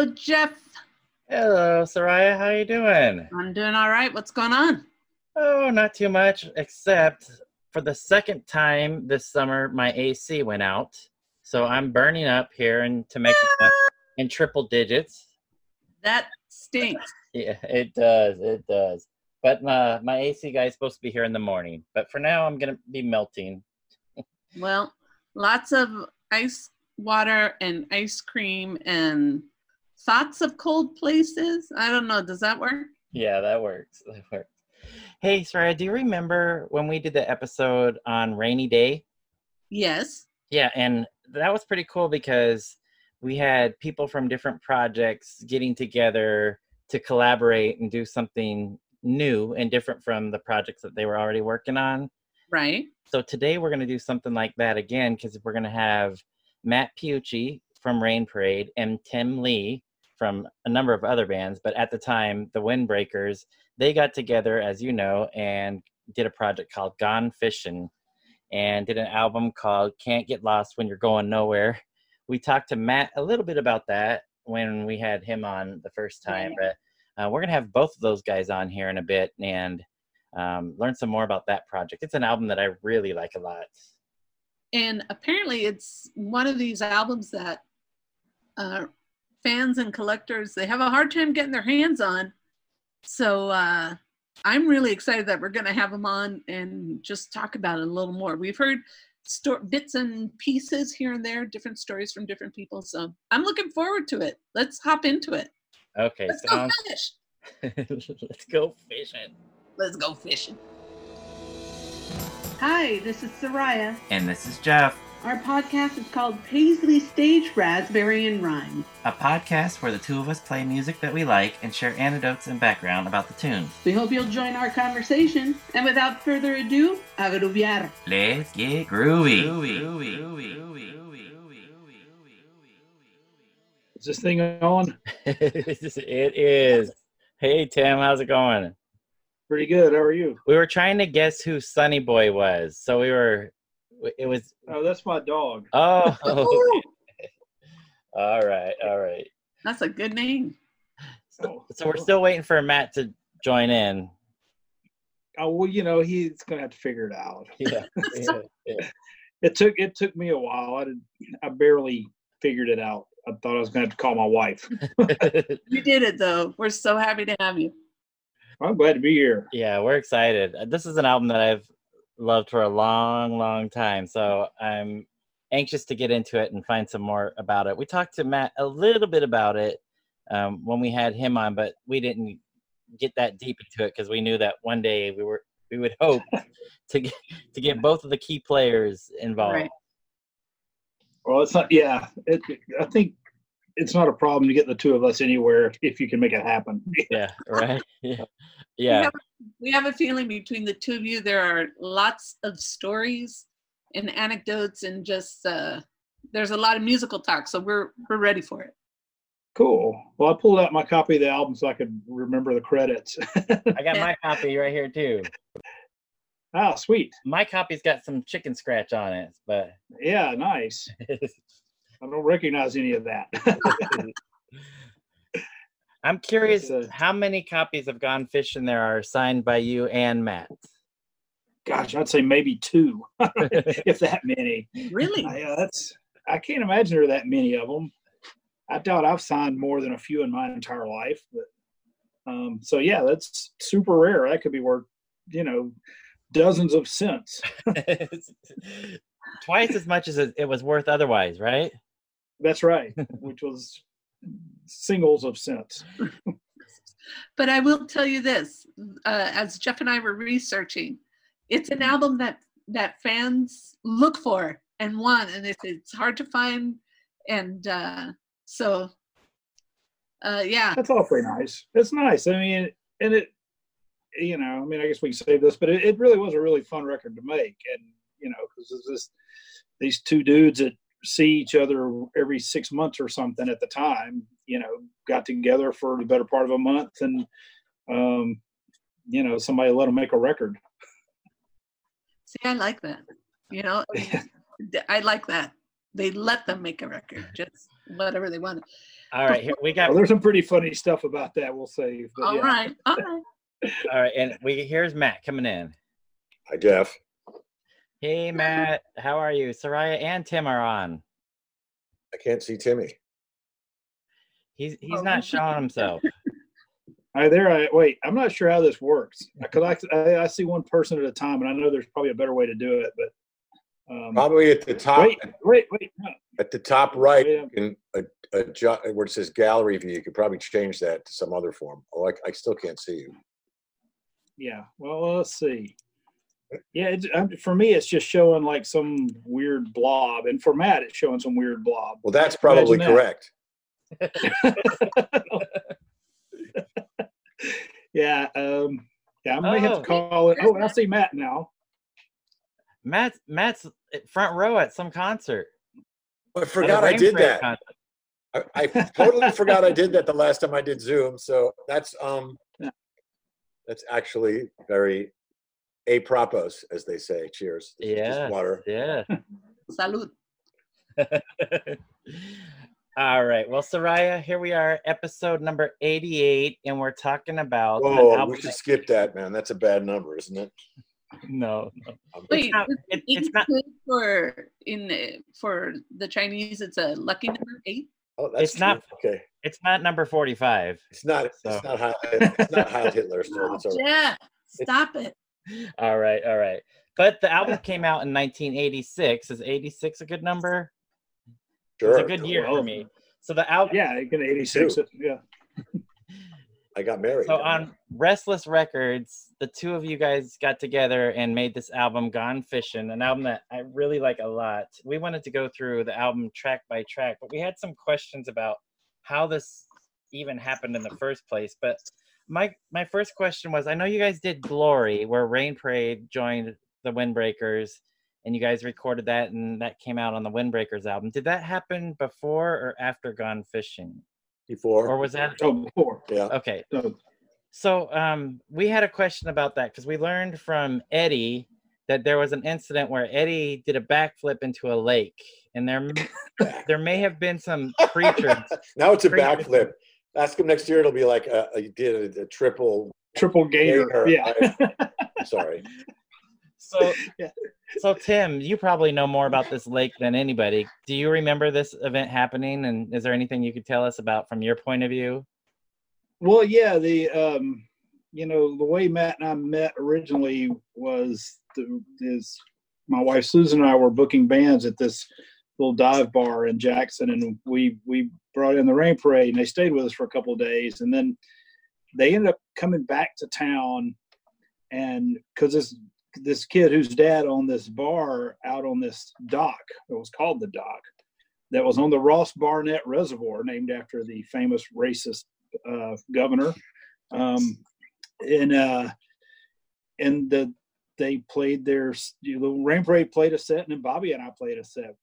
Hello, Jeff. Hello, Soraya. How you doing? I'm doing all right. What's going on? Oh, not too much, except for the second time this summer, my AC went out. So I'm burning up here in Temecula in triple digits. That stinks. Yeah, it does. It does. But my, my AC guy is supposed to be here in the morning. But for now, I'm going to be melting. Well, lots of ice water and ice cream and thoughts of cold places. I don't know. Does that work? Yeah, that works. That works. Hey, Soraya, do you remember when we did the episode on rainy day? Yes. Yeah, and that was pretty cool because we had people from different projects getting together to collaborate and do something new and different from the projects that they were already working on. Right. So today we're going to do something like that again because we're going to have Matt Piucci from Rain Parade and Tim Lee from a number of other bands. But at the time, the Windbreakers, they got together, as you know, and did a project called Gone Fishing and did an album called Can't Get Lost When You're Going Nowhere. We talked to Matt a little bit about that when we had him on the first time, but uh, we're going to have both of those guys on here in a bit and um, learn some more about that project. It's an album that I really like a lot. And apparently, it's one of these albums that uh, fans and collectors they have a hard time getting their hands on. So uh, I'm really excited that we're going to have them on and just talk about it a little more. We've heard sto- bits and pieces here and there, different stories from different people. So I'm looking forward to it. Let's hop into it. Okay, Let's sounds- go fish. Let's go fishing. Let's go fishing. Hi, this is Soraya. And this is Jeff, Our podcast is called Paisley Stage Raspberry and Rhyme. a podcast where the two of us play music that we like and share anecdotes and background about the tunes. We hope you'll join our conversation. And without further ado, agruviar. Let's get groovy. Is this thing on? it is. Hey Tim, how's it going? Pretty good. How are you? We were trying to guess who Sunny Boy was, so we were. It was. Oh, that's my dog. Oh. All right, all right. that's a good name. Oh, So we're still waiting for Matt to join in. Oh, well, you know, he's gonna have to figure it out. Yeah. yeah, yeah. It took it took me a while. I did, I barely figured it out. I thought I was gonna have to call my wife. You did it though. We're so happy to have you. I'm glad to be here. yeah, we're excited. Uh, This is an album that I've loved for a long, long time. So I'm anxious to get into it and find some more about it. We talked to Matt a little bit about it um, when we had him on, but we didn't get that deep into it because we knew that one day we were we would hope to get to get both of the key players involved. Right. Well, it's not. Yeah, it, I think it's not a problem to get the two of us anywhere if you can make it happen. Yeah, right. Yeah, We yeah. have, we have a feeling between the two of you, there are lots of stories and anecdotes, and just uh, there's a lot of musical talk. So we're we're ready for it. Cool. Well, I pulled out my copy of the album so I could remember the credits. I got my copy right here too. Oh, sweet. My copy's got some chicken scratch on it, but Yeah, nice. I don't recognize any of that. I'm curious a- how many copies of Gone Fishing there are signed by you and Matt. Gosh, I'd say maybe two, if that many. Really? I, uh, that's I can't imagine there are that many of them. I doubt I've signed more than a few in my entire life, but um, so yeah, that's super rare. That could be worth you know dozens of cents. Twice as much as it it was worth otherwise, right? That's right, which was singles of cents. But I will tell you this: uh, as Jeff and I were researching, it's an album that that fans look for and want, and it's it's hard to find. And uh, so, uh, yeah, That's awfully nice. It's nice. I mean, and it, you know, I mean, I guess we can save this, but it, it really was a really fun record to make. And, you know, because it's just these two dudes that see each other every six months or something at the time, you know, got together for the better part of a month and, um, you know, somebody let them make a record. see, I like that. You know, I like that. They let them make a record, just whatever they want. All right, here we got. Well, there's some pretty funny stuff about that. We'll save. but All yeah. right, all right. All right, and we here's Matt coming in. Hi, Jeff. Hey, Matt, how are you? Soraya and Tim are on. I can't see Timmy. He's he's Oh. not showing himself. All right, there. I wait. I'm not sure how this works because I, I I see one person at a time, and I know there's probably a better way to do it. But um, Probably at the top, wait, wait, wait. No. at the top right, Wait, you can uh, adjust where it says gallery view. You could probably change that to some other form. Oh, I, I still can't see you. Yeah. Well, let's see. Yeah, it's, um, for me, it's just showing like some weird blob, and for Matt, it's showing some weird blob. Well, that's probably Imagine correct. yeah. Um, yeah, I may have Oh. to call it. Oh, I see Matt now. Matt Matt's front row at some concert. I forgot I did that. concert. I, I totally forgot I did that the last time I did Zoom. So that's um, Yeah. that's actually very a propos, as they say. Cheers. This is just Yeah. water. Yeah. Salud. All right. Well, Soraya, here we are, episode number 88, and we're talking about Oh, we should skip that, man. That's a bad number, isn't it? No, no. Wait, not- it's, it- it's not- good for in for the Chinese. It's a lucky number eight. Oh, that's It's not- okay. it's not number 45. It's not. So- It's not. Heil, it's not Heil Hitler. So it's all right. yeah, stop it. All right, all right. But the album came out in 1986. Is 86 a good number? It was Sure. a good year for me. So the album, Yeah, you can 86. Yeah. I got married. so on Restless Records, the two of you guys got together and made this album, Gone Fishing, an album that I really like a lot. We wanted to go through the album track by track, but we had some questions about how this even happened in the first place. But my my first question was, I know you guys did Glory, where Rain Parade joined the Windbreakers, and you guys recorded that, and that came out on the Windbreakers album. Did that happen before or after Gone Fishing, before. or was that Oh, before. yeah. okay? So, So um, we had a question about that because we learned from Eddie that there was an incident where Eddie did a backflip into a lake, and there there may have been some creatures. now it's a Crazy. backflip. Ask him next year. It'll be like a, a, you did a, a triple. triple gator. Gator, Yeah. I'm sorry. So Yeah. so Tim, you probably know more about this lake than anybody. Do you remember this event happening, and is there anything you could tell us about from your point of view? Well, yeah, the um, you know, the way Matt and I met originally was the, is my wife Susan and I were booking bands at this little dive bar in Jackson, and we we brought in the Rain Parade, and they stayed with us for a couple of days, and then they ended up coming back to town, and because this this kid whose dad owned this bar out on this dock, it was called the dock, that was on the Ross Barnett Reservoir, named after the famous racist uh, governor. Um, and uh, and the they played their you know, Rain Parade played a set, and then Bobby and I played a set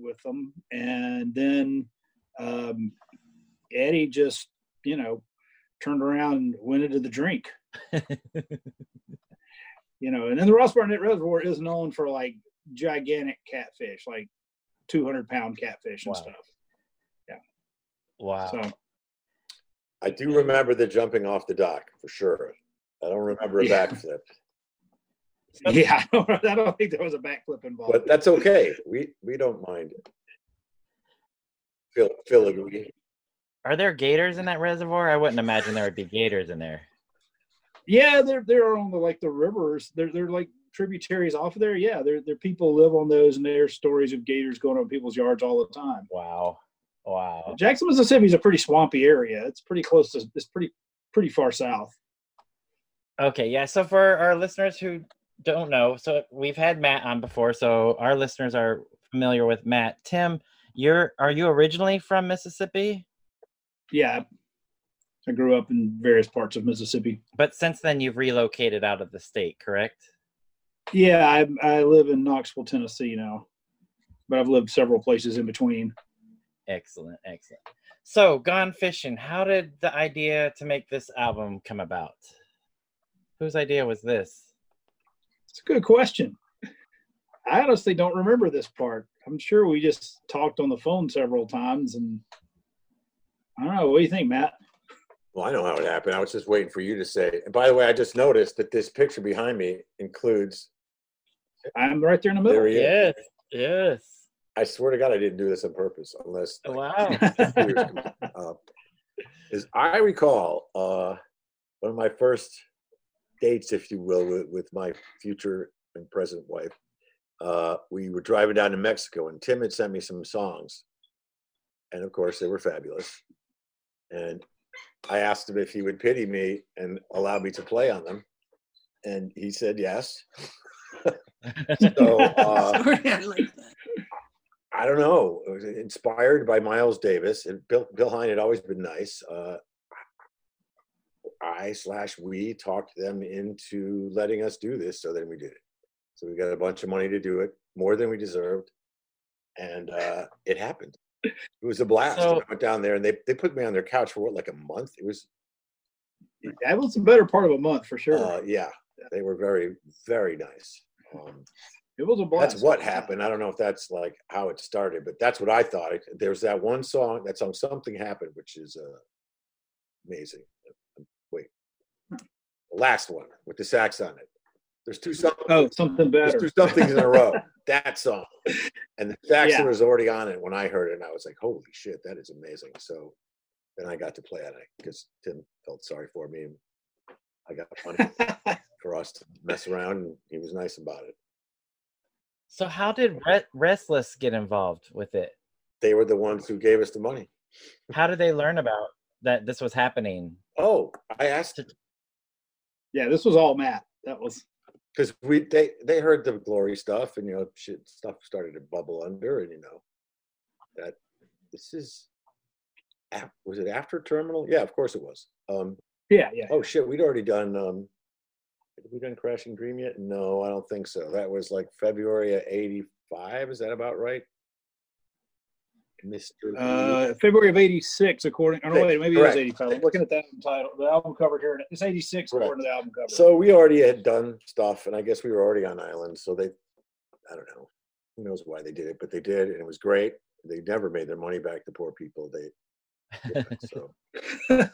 with them, and then um, Eddie just you know turned around and went into the drink. you know, and then the Ross Barnett Reservoir is known for like gigantic catfish, like 200 pound catfish and Wow. stuff. Yeah. Wow. So I do remember the jumping off the dock for sure. I don't remember a Yeah. backflip, yeah, I don't, think there was a backflip involved. but that's okay. We we don't mind. Phil, Phil agree. Are there gators in that reservoir? I wouldn't imagine there would be gators in there. Yeah, they're they're on the like the rivers. They're they're like tributaries off of there. Yeah, there there people live on those, and there's stories of gators going on people's yards all the time. Wow. Wow. Jackson, Mississippi is a pretty swampy area. It's pretty close to. It's pretty pretty far south. Okay, yeah. So for our listeners who don't know, so we've had Matt on before, so our listeners are familiar with Matt. Tim, you're are you originally from Mississippi? Yeah, I grew up in various parts of Mississippi. But since then you've relocated out of the state, correct? Yeah, I I live in Knoxville, Tennessee now, but I've lived several places in between. Excellent, excellent. So, Gone Fishing, how did the idea to make this album come about? Whose idea was this? It's a good question. I honestly don't remember this part. I'm sure we just talked on the phone several times and I don't know. What do you think, Matt? Well, I know how it happened. I was just waiting for you to say. And by the way, I just noticed that this picture behind me includes. I'm right there in the middle. There he is. Yes, yes. I swear to God, I didn't do this on purpose, unless. like, Wow. computers come up. Is I recall uh, one of my first dates, if you will, with, with my future and present wife. Uh, we were driving down to Mexico, and Tim had sent me some songs, and of course, they were fabulous. And I asked him if he would pity me and allow me to play on them, and he said yes. so uh, I. I don't know. It was inspired by Miles Davis and Bill. Bill Hein had always been nice. Uh, I slash we talked them into letting us do this, so then we did it. So we got a bunch of money to do it, more than we deserved, and uh, it happened. It was a blast. So- I went down there, and they they put me on their couch for what, like a month. It was, That was the better part of a month for sure. uh, yeah. They were very very nice. Um, it was a blast. that's what happened. I don't know if that's like how it started, but that's what I thought. There's that one song, that song "Something Happened," which is uh, amazing. Last one with the sax on it. There's two songs. Oh, something better. there's two somethings in a row. That song, and the saxon Yeah. was already on it when I heard it, and I was like, "Holy shit, that is amazing!" So then I got to play on it because Tim felt sorry for me, and I got money for us to mess around, and he was nice about it. So how did Re- Restless get involved with it? They were the ones who gave us the money. How did they learn about that this was happening? Oh, I asked yeah, this was all Matt. That was because we they they heard the glory stuff and you know shit stuff started to bubble under and you know that this is was it after terminal? Yeah of course it was. Um yeah, yeah. oh shit we'd already done um had we done crashing dream yet? No i don't think so. That was like february of 85 is that about right mr Uh, February of '86, according. Or no, wait, maybe Correct. it was '85. I'm looking at that title, the album cover here. It's '86 according to the album cover. So we already had done stuff, and I guess we were already on island. So they, I don't know, who knows why they did it, but they did, and it was great. They never made their money back. The poor people. They. yeah, so, uh,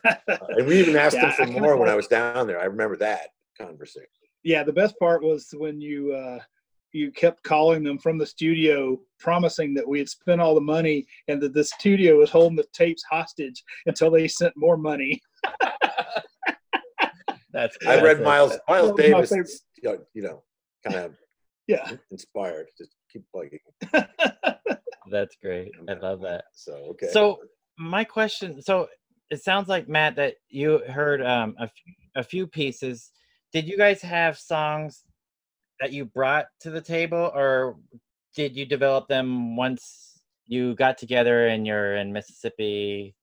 and we even asked Yeah, them for more when I was down there. I remember that conversation. yeah, the best part was when you uh, you kept calling them from the studio, promising that we had spent all the money and that the studio was holding the tapes hostage until they sent more money. That's I read classic. Miles Miles That Davis. You know, you know, kind of Yeah. inspired. Just keep plugging. That's great. I love that. So okay. So my question, so it sounds like Matt that you heard um, a, few, a few pieces. Did you guys have songs that you brought to the table, or did you develop them once you got together and you're in Mississippi?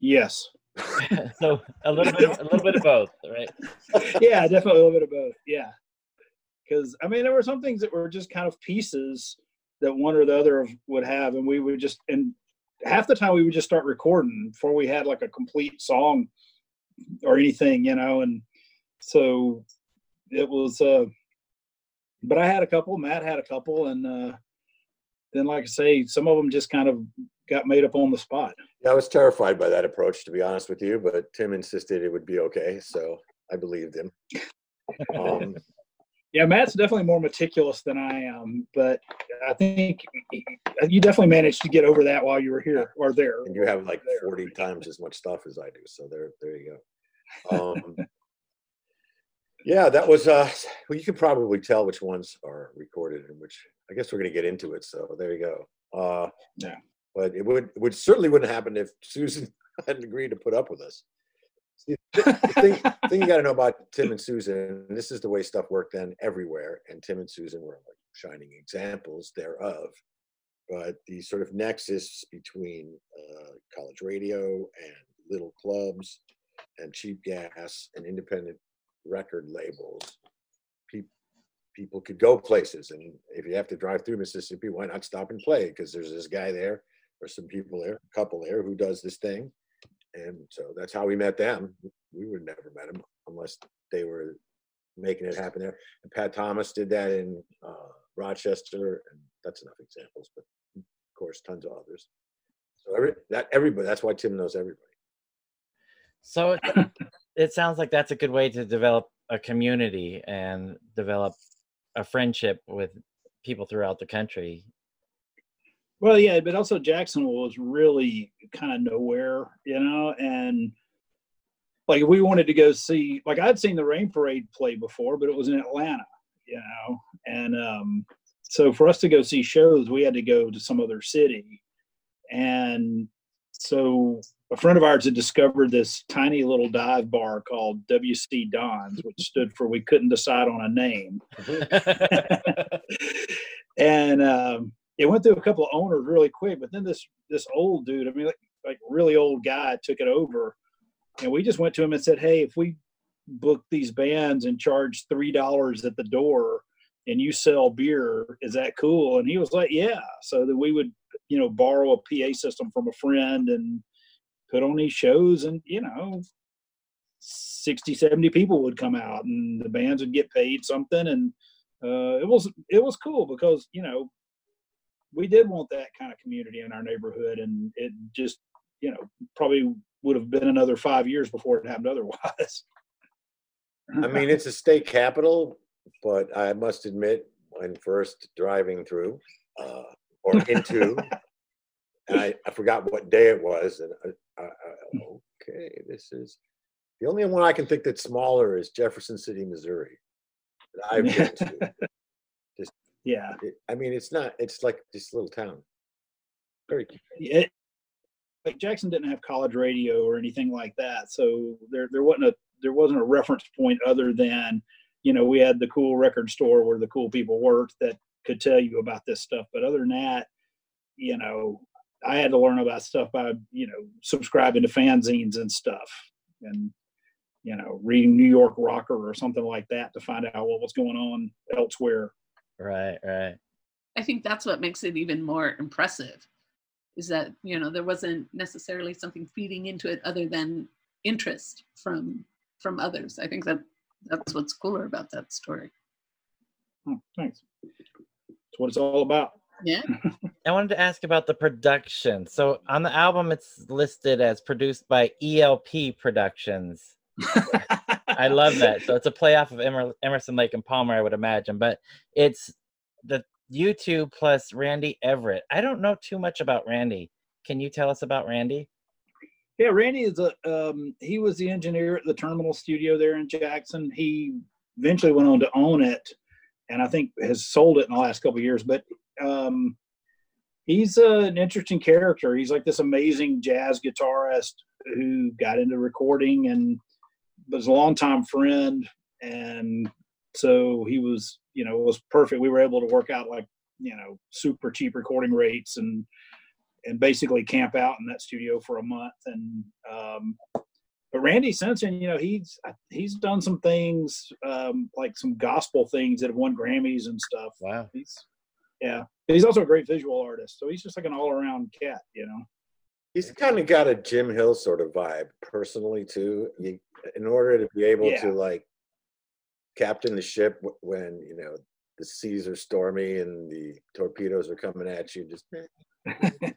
yes. so a little bit, of, a little bit of both, right? yeah, definitely a little bit of both. Yeah, because I mean, there were some things that were just kind of pieces that one or the other of would have, and we would just and half the time we would just start recording before we had like a complete song or anything, you know. And so it was. uh But I had a couple. Matt had a couple, and uh then, like I say, some of them just kind of got made up on the spot. Yeah, I was terrified by that approach, to be honest with you. But Tim insisted it would be okay, so I believed him. Um, Yeah, Matt's definitely more meticulous than I am, but I think you definitely managed to get over that while you were here or there. and you have like 40 times as much stuff as I do. So there, there you go. Um, yeah, that was, uh, well, you can probably tell which ones are recorded and which, I guess we're going to get into it. So there you go. Uh, Yeah. But it would, would certainly wouldn't happen if Susan hadn't agreed to put up with us. See, the thing, thing you got to know about Tim and Susan, and this is the way stuff worked then everywhere, and Tim and Susan were like shining examples thereof. But the sort of nexus between uh, college radio and little clubs and cheap gas and independent record labels, pe- people could go places. And if you have to drive through Mississippi, why not stop and play? Because there's this guy there, or some people there, a couple there who does this thing. And so that's how we met them. We would never met them unless they were making it happen there. And Pat Thomas did that in uh, Rochester, and that's enough examples, but of course, tons of others. So Every, that everybody. That's why Tim knows everybody. So it, sounds like that's a good way to develop a community and develop a friendship with people throughout the country. Well, yeah, but also Jacksonville was really kind of nowhere, you know, and like we wanted to go see, like I'd seen the Rain Parade play before, but it was in Atlanta, you know, and um, so for us to go see shows, we had to go to some other city, and so a friend of ours had discovered this tiny little dive bar called WC Don's, which stood for we couldn't decide on a name. and um, it went through a couple of owners really quick, but then this this old dude, I mean, like, like really old guy, took it over, and we just went to him and said, "Hey, if we book these bands and charge three dollars at the door, and you sell beer, is that cool?" And he was like, "Yeah." So that we would, you know, borrow a PA system from a friend and put on these shows, and you know, 60, 70 people would come out, and the bands would get paid something, and uh, it was it was cool because you know we did want that kind of community in our neighborhood, and it just you know probably would have been another five years before it happened otherwise. I mean, it's a state capital, but I must admit, when first driving through uh, or into, and I, I forgot what day it was, and I, okay, this is the only one I can think that's smaller is Jefferson City, Missouri, that I've been to. Just, yeah, it, I mean, it's not. It's like this little town. Very cute. it, like Jackson didn't have college radio or anything like that, so there there wasn't a there wasn't a reference point other than you know we had the cool record store where the cool people worked that could tell you about this stuff. But other than that, you know, I had to learn about stuff by you know subscribing to fanzines and stuff, and you know reading New York Rocker or something like that to find out what was going on elsewhere. right, right. I think that's what makes it even more impressive is that, you know, there wasn't necessarily something feeding into it other than interest from from others. I think that that's what's cooler about that story. Oh, thanks. That's what it's all about. Yeah. I wanted to ask about the production. So on the album, it's listed as produced by ELP Productions. I love that. So it's a play off of Emer- Emerson Lake and Palmer, I would imagine, but it's the YouTube plus Randy Everett. I don't know too much about Randy. Can you tell us about Randy? Yeah, Randy is a um, he was the engineer at the Terminal Studio there in Jackson. He eventually went on to own it, and I think has sold it in the last couple of years. But um, he's uh, an interesting character. He's like this amazing jazz guitarist who got into recording and was a longtime friend, and so he was you know it was perfect. We were able to work out like you know super cheap recording rates and and basically camp out in that studio for a month and um but Randy Simpson, you know, he's he's done some things um, like some gospel things that have won Grammys and stuff. Wow. He's yeah, he's also a great visual artist. So he's just like an all around cat, you know. He's kind of got a Jim Hill sort of vibe, personally too. You, in order to be able Yeah. to like captain the ship when you know the seas are stormy and the torpedoes are coming at you, just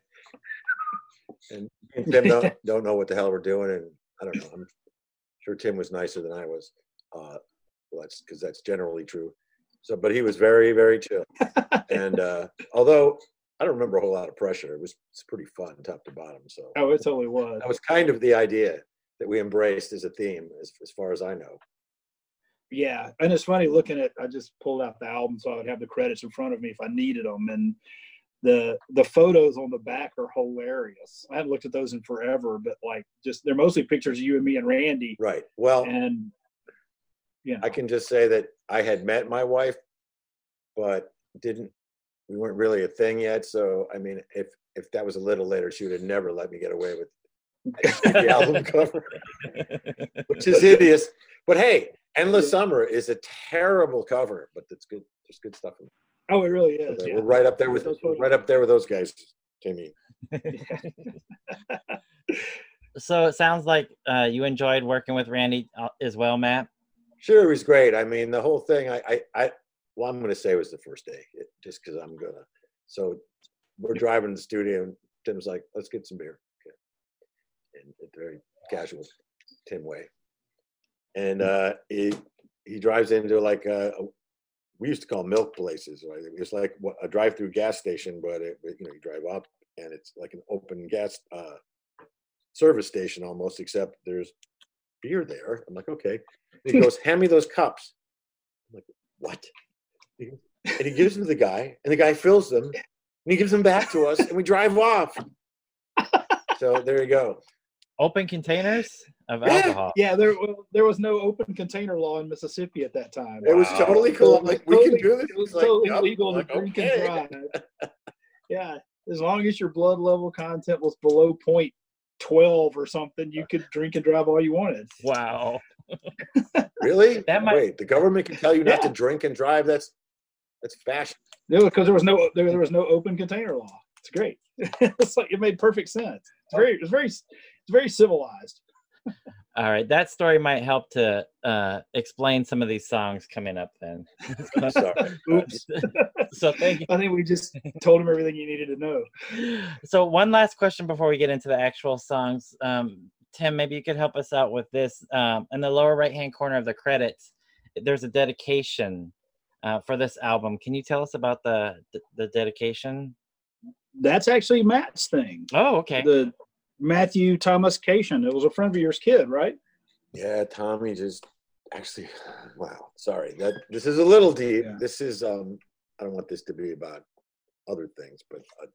and, and Tim don't, don't know what the hell we're doing, and I don't know. I'm sure Tim was nicer than I was. Uh, well, that's because that's generally true. So, but he was very, very chill. And uh, although I don't remember a whole lot of pressure, it was it's pretty fun, top to bottom. So oh, it totally was. that was kind of the idea that we embraced as a theme, as, as far as I know. Yeah, and it's funny looking at. I just pulled out the album so I would have the credits in front of me if I needed them, and the the photos on the back are hilarious. I haven't looked at those in forever, but like just they're mostly pictures of you and me and Randy, Right. Well, and you know, I can just say that I had met my wife, but didn't. We weren't really a thing yet. So, I mean, if if that was a little later, she would have never let me get away with the album cover, which is hideous. But hey, Endless Summer is a terrible cover, but it's good. There's good stuff in it. oh, it really is. We're right up there with Those right up there with those guys, Timmy. So it sounds like uh, you enjoyed working with Randy uh, as well, Matt. Sure, it was great. I mean, the whole thing. I, I, I well, I'm going to say it was the first day, it, just because I'm gonna. So we're driving to the studio, and Tim was like, let's get some beer. Okay. And a very casual Tim way. And uh, he he drives into like a, a- we used to call milk places. Right? It was like a drive-through gas station, but it, you know you drive up and it's like an open gas uh, service station almost, except there's beer there. I'm like, okay. And he goes, hand me those cups. I'm like, what? And he gives them to the guy, and the guy fills them, and he gives them back to us, and we drive off. So there you go. Open containers of Yeah. alcohol. Yeah, there there was no open container law in Mississippi at that time. It was totally cool. it I'm like, we can do this. It was like, totally "Yup." legal I'm to like, drink "Okay." and drive. yeah, as long as your blood level content was below point twelve or something, you could drink and drive all you wanted. Wow. Really? That might- Wait, the government can tell you not to drink and drive. That's that's fashion. No, because there was no there, there was no open container law. It's great. it's like it made perfect sense. It's very it's very it's very civilized. All right, that story might help to uh, explain some of these songs coming up. Then, I'm sorry. Oops. so thank I think we just told him everything you needed to know. So one last question before we get into the actual songs. Um, Tim, maybe you could help us out with this. Um, in the lower right-hand corner of the credits, there's a dedication uh, for this album. Can you tell us about the the, the dedication? That's actually Matt's thing. Oh, okay. The Matthew Thomas Cashin. It was a friend of yours kid, right? Yeah, Tommy just actually wow, sorry. That this is a little deep. Yeah. This is um I don't want this to be about other things, but uh,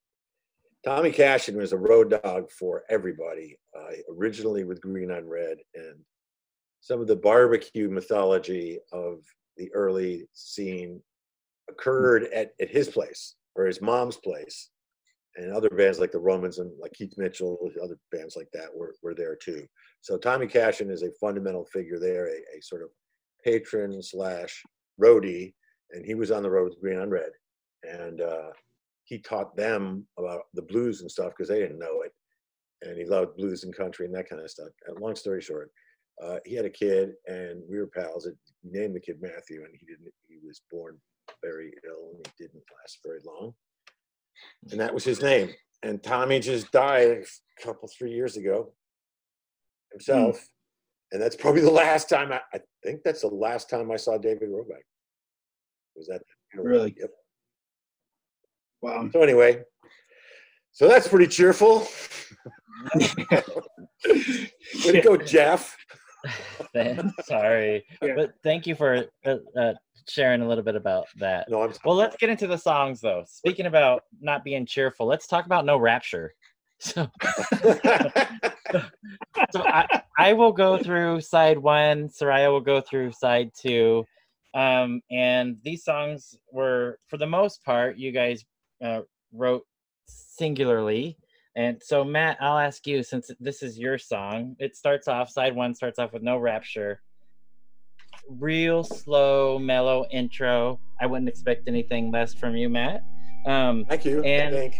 Tommy Cashin was a road dog for everybody, uh, originally with Green on Red and some of the barbecue mythology of the early scene occurred at, at his place or his mom's place. And other bands like the Romans and like Keith Mitchell, other bands like that were, were there too. So Tommy Cashin is a fundamental figure there, a, a sort of patron slash roadie, and he was on the road with Green on Red, and uh, he taught them about the blues and stuff because they didn't know it, and he loved blues and country and that kind of stuff. And long story short, uh, he had a kid, and we were pals. It named the kid Matthew, and he didn't. He was born very ill, and he didn't last very long, and that was his name. And Tommy just died a couple three years ago himself. And that's probably the last time I, I think that's the last time I saw David Roback. Was that Really? Yep. Wow. So anyway, so that's pretty cheerful. Way to go, Jeff. Sorry, Yeah. but thank you for uh, uh, sharing a little bit about that. No, I'm Well, let's get into the songs though. Speaking about not being cheerful, let's talk about No Rapture. So, so I, I will go through side one, Soraya will go through side two. Um, and these songs were, for the most part, you guys uh, wrote singularly. And so, Matt, I'll ask you since this is your song, it starts off, side one starts off with No Rapture. Real slow, mellow intro. I wouldn't expect anything less from you, Matt. Um, Thank you. And- think.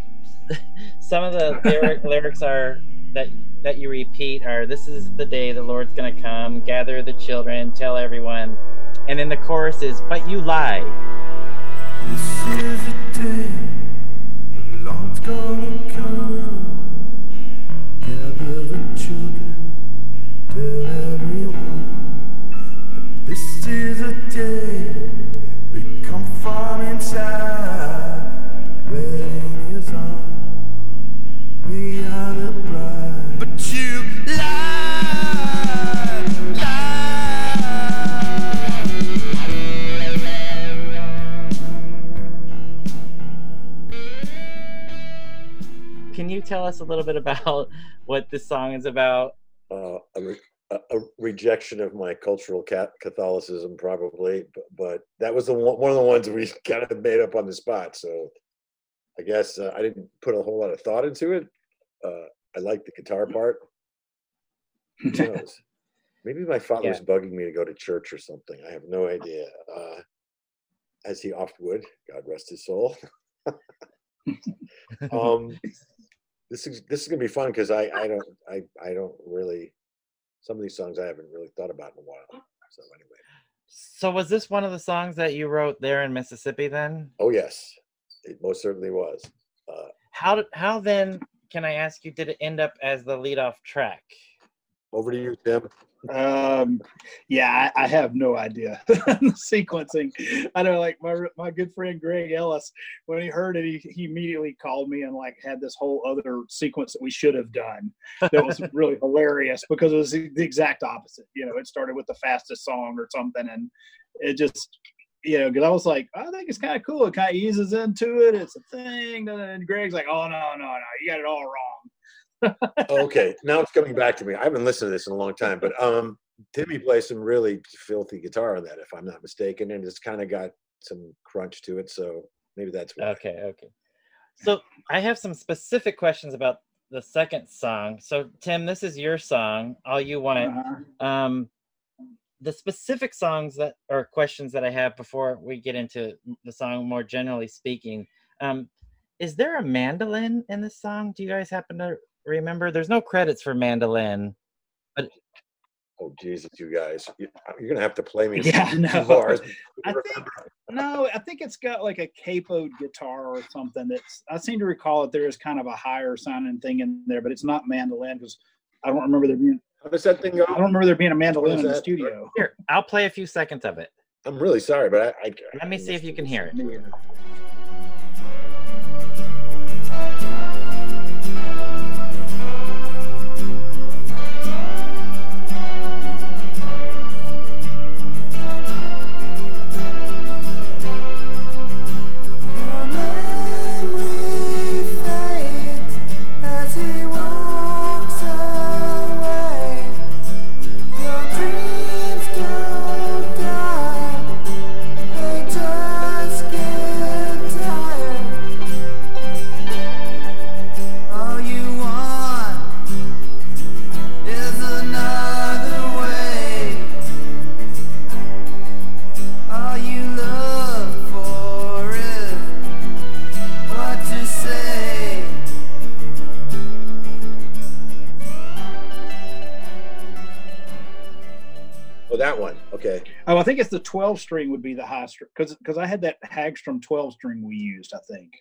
some of the lyric, lyrics are that that you repeat are this is the day the lord's gonna come gather the children tell everyone and then the chorus is but you lie This is the day the Lord's gonna day we come from inside. Wedding is on, we are the bride. But you lie, can you tell us a little bit about what this song is about uh, a, re- a, a rejection of my cultural cat- Catholicism, probably, but, but that was the one, one of the ones we kind of made up on the spot. So I guess uh, I didn't put a whole lot of thought into it. Uh, I like the guitar part. Who knows? Maybe my father's bugging me to go to church or something. I have no idea. Uh, as he oft would, God rest his soul. um, this is this is gonna be fun because I I don't I I don't really some of these songs I haven't really thought about in a while. So anyway, so was this one of the songs that you wrote there in mississippi then oh yes, it most certainly was. Uh, how did how then can I ask you, did it end up as the lead off track? Over to you, Tim. Um, yeah, I, I have no idea the sequencing. I know, like my my good friend Greg Ellis, when he heard it, he, he immediately called me and like had this whole other sequence that we should have done. That was really hilarious because it was the the exact opposite. You know, it started with the fastest song or something, and it just. You know, because I was like, I think it's kind of cool. It kind of eases into it. It's a thing. And Greg's like, Oh no, no, no! You got it all wrong. Okay, now it's coming back to me. I haven't listened to this in a long time, but um, Timmy plays some really filthy guitar on that, if I'm not mistaken, and it's kind of got some crunch to it. So maybe that's why. Okay, okay. So I have some specific questions about the second song. So Tim, this is your song. All you want. Uh-huh. Um, the specific songs that or questions that I have before we get into the song more generally speaking. Um, is there a mandolin in this song? Do you guys happen to remember? There's no credits for mandolin. Oh Jesus, you guys, You- uh, you're gonna have to play me. Yeah, two no. bars. I think no, I think it's got like a capoed guitar or something. That's I seem to recall that there is kind of a higher sounding thing in there, but it's not mandolin because I don't remember there being How does that thing go? I don't remember there being a mandolin in the studio. Here, I'll play a few seconds of it. I'm really sorry, but I. I Let me see if you can hear it. Think it's the 12 string would be the high string because because I had that Hagstrom 12 string we used. I think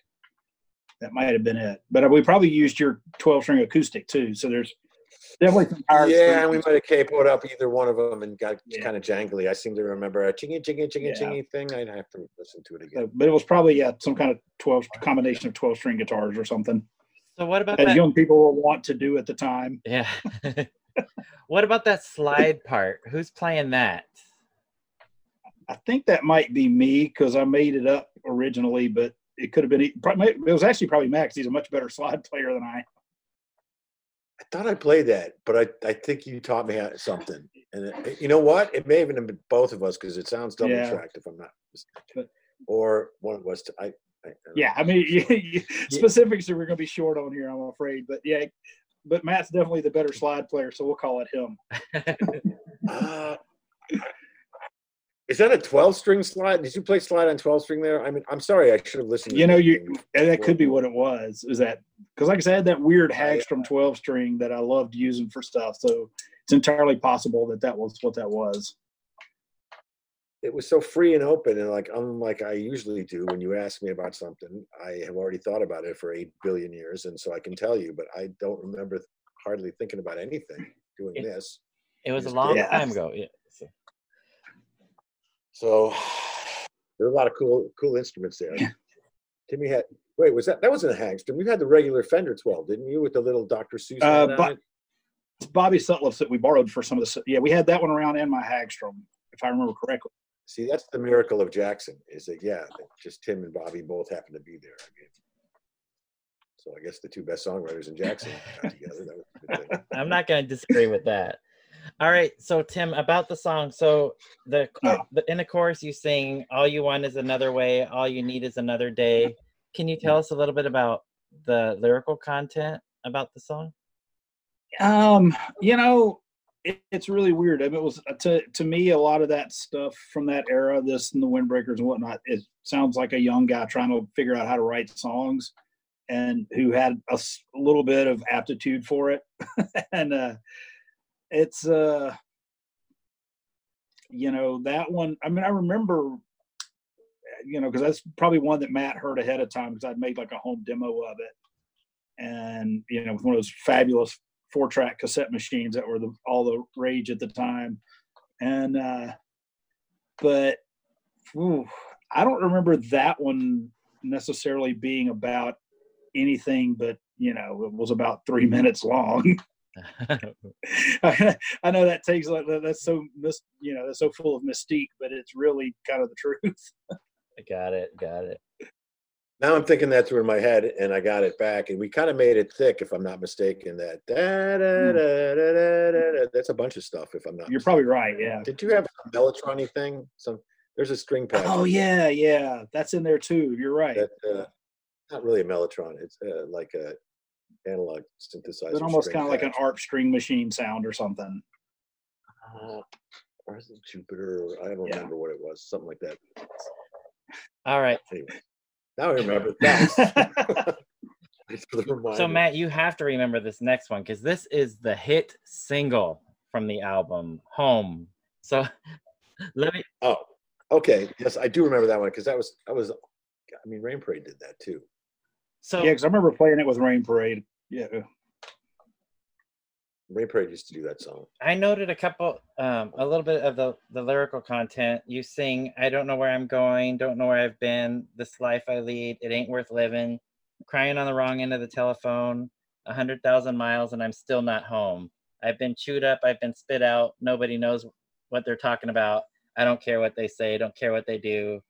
that might have been it, but we probably used your 12 string acoustic too. So there's definitely some higher Yeah, strings. we might have capoed up either one of them and got Yeah. kind of jangly. I seem to remember a chingy chingy chingy Yeah. chingy thing. I'd have to listen to it again. So- but it was probably yeah some kind of 12 combination of 12 string guitars or something So what about as that? young people will want to do at the time. Yeah. what about that slide part? Who's playing that? I think that might be me because I made it up originally, but it could have been. It was actually probably Max. He's a much better slide player than I. I thought I played that, but I, I think you taught me something. And it, you know what? It may have been both of us because it sounds double Yeah. tracked if I'm not mistaken. But- Or one of us. To, I, I, Yeah, I mean, you, you, specifics are we're going to be short on here, I'm afraid. But yeah, but Matt's definitely the better slide player, so we'll call it him. Uh, is that a 12 string slide? Did you play slide on 12 string there? I mean, I'm sorry. I should have listened. to You know, the you and that could be what it was. Is that because, like I said, I had that weird oh, yeah. Hagstrom 12 string that I loved using for stuff. So it's entirely possible that that was what that was. It was so free and open, and like unlike I usually do when you ask me about something, I have already thought about it for eight billion years, and so I can tell you, but I don't remember hardly thinking about anything doing It- this. It was a long did. time ago. Yeah. So- So there are a lot of cool cool instruments there. Timmy had wait, was that that wasn't a Hagstrom? You had the regular Fender 12, didn't you, with the little Dr. Seuss Uh, head on but- it? It's Bobby Sutliff's that we borrowed for some of the. Yeah, we had that one around and my Hagstrom, if I remember correctly. See, that's the miracle of Jackson. Is that yeah, just Tim and Bobby both happen to be there. I mean, so I guess the two best songwriters in Jackson got together. That was a good thing. I'm not going to disagree with that. All right, so Tim, about the song. So the, Oh. the in the chorus you sing, "All you want is another way, all you need is another day." Can you tell us a little bit about the lyrical content about the song? Um, you know, it, it's really weird. I mean, it was to to me a lot of that stuff from that era, this and the Windbreakers and whatnot. It sounds like a young guy trying to figure out how to write songs, and who had a little bit of aptitude for it. and uh, it's uh, you know, that one. I mean, I remember. You know, because that's probably one that Matt heard ahead of time because I'd made like a home demo of it and you know with one of those fabulous four track cassette machines that were the all the rage at the time, and uh, but ooh, I don't remember that one necessarily being about anything but you know it was about three minutes long i know that takes like that's so mis you know that's so full of mystique but it's really kind of the truth got it. Got it. Now I'm thinking that through in my head, and I got it back, and we kind of made it thick, if I'm not mistaken. That da, da, da, da. that's a bunch of stuff, if I'm not. you're mistaken. probably right yeah Did you have a Melotronic thing? Some there's a string pad. oh yeah yeah that's in there too you're right That uh, not really a Mellotron. It's uh, like a analog synthesizer. it's almost kind of like an pad. arp string machine sound or something Uh, or is it Jupiter? I don't Yeah. remember what it was. Something like that. All right. Anyway, now I remember. Thanks. Thanks for the So. Matt, you have to remember this next one because this is the hit single from the album Home. So let me Oh, okay. Yes, I do remember that one because that was that was. I mean, Rain Parade did that too. so yeah because i remember playing it with rain parade yeah Rain Parade used to do that song. I noted a couple, um, a little bit of the, the lyrical content. You sing, I don't know where I'm going, don't know where I've been, this life I lead, it ain't worth living, crying on the wrong end of the telephone, a hundred thousand miles and I'm still not home. I've been chewed up, I've been spit out, nobody knows what they're talking about. I don't care what they say, don't care what they do.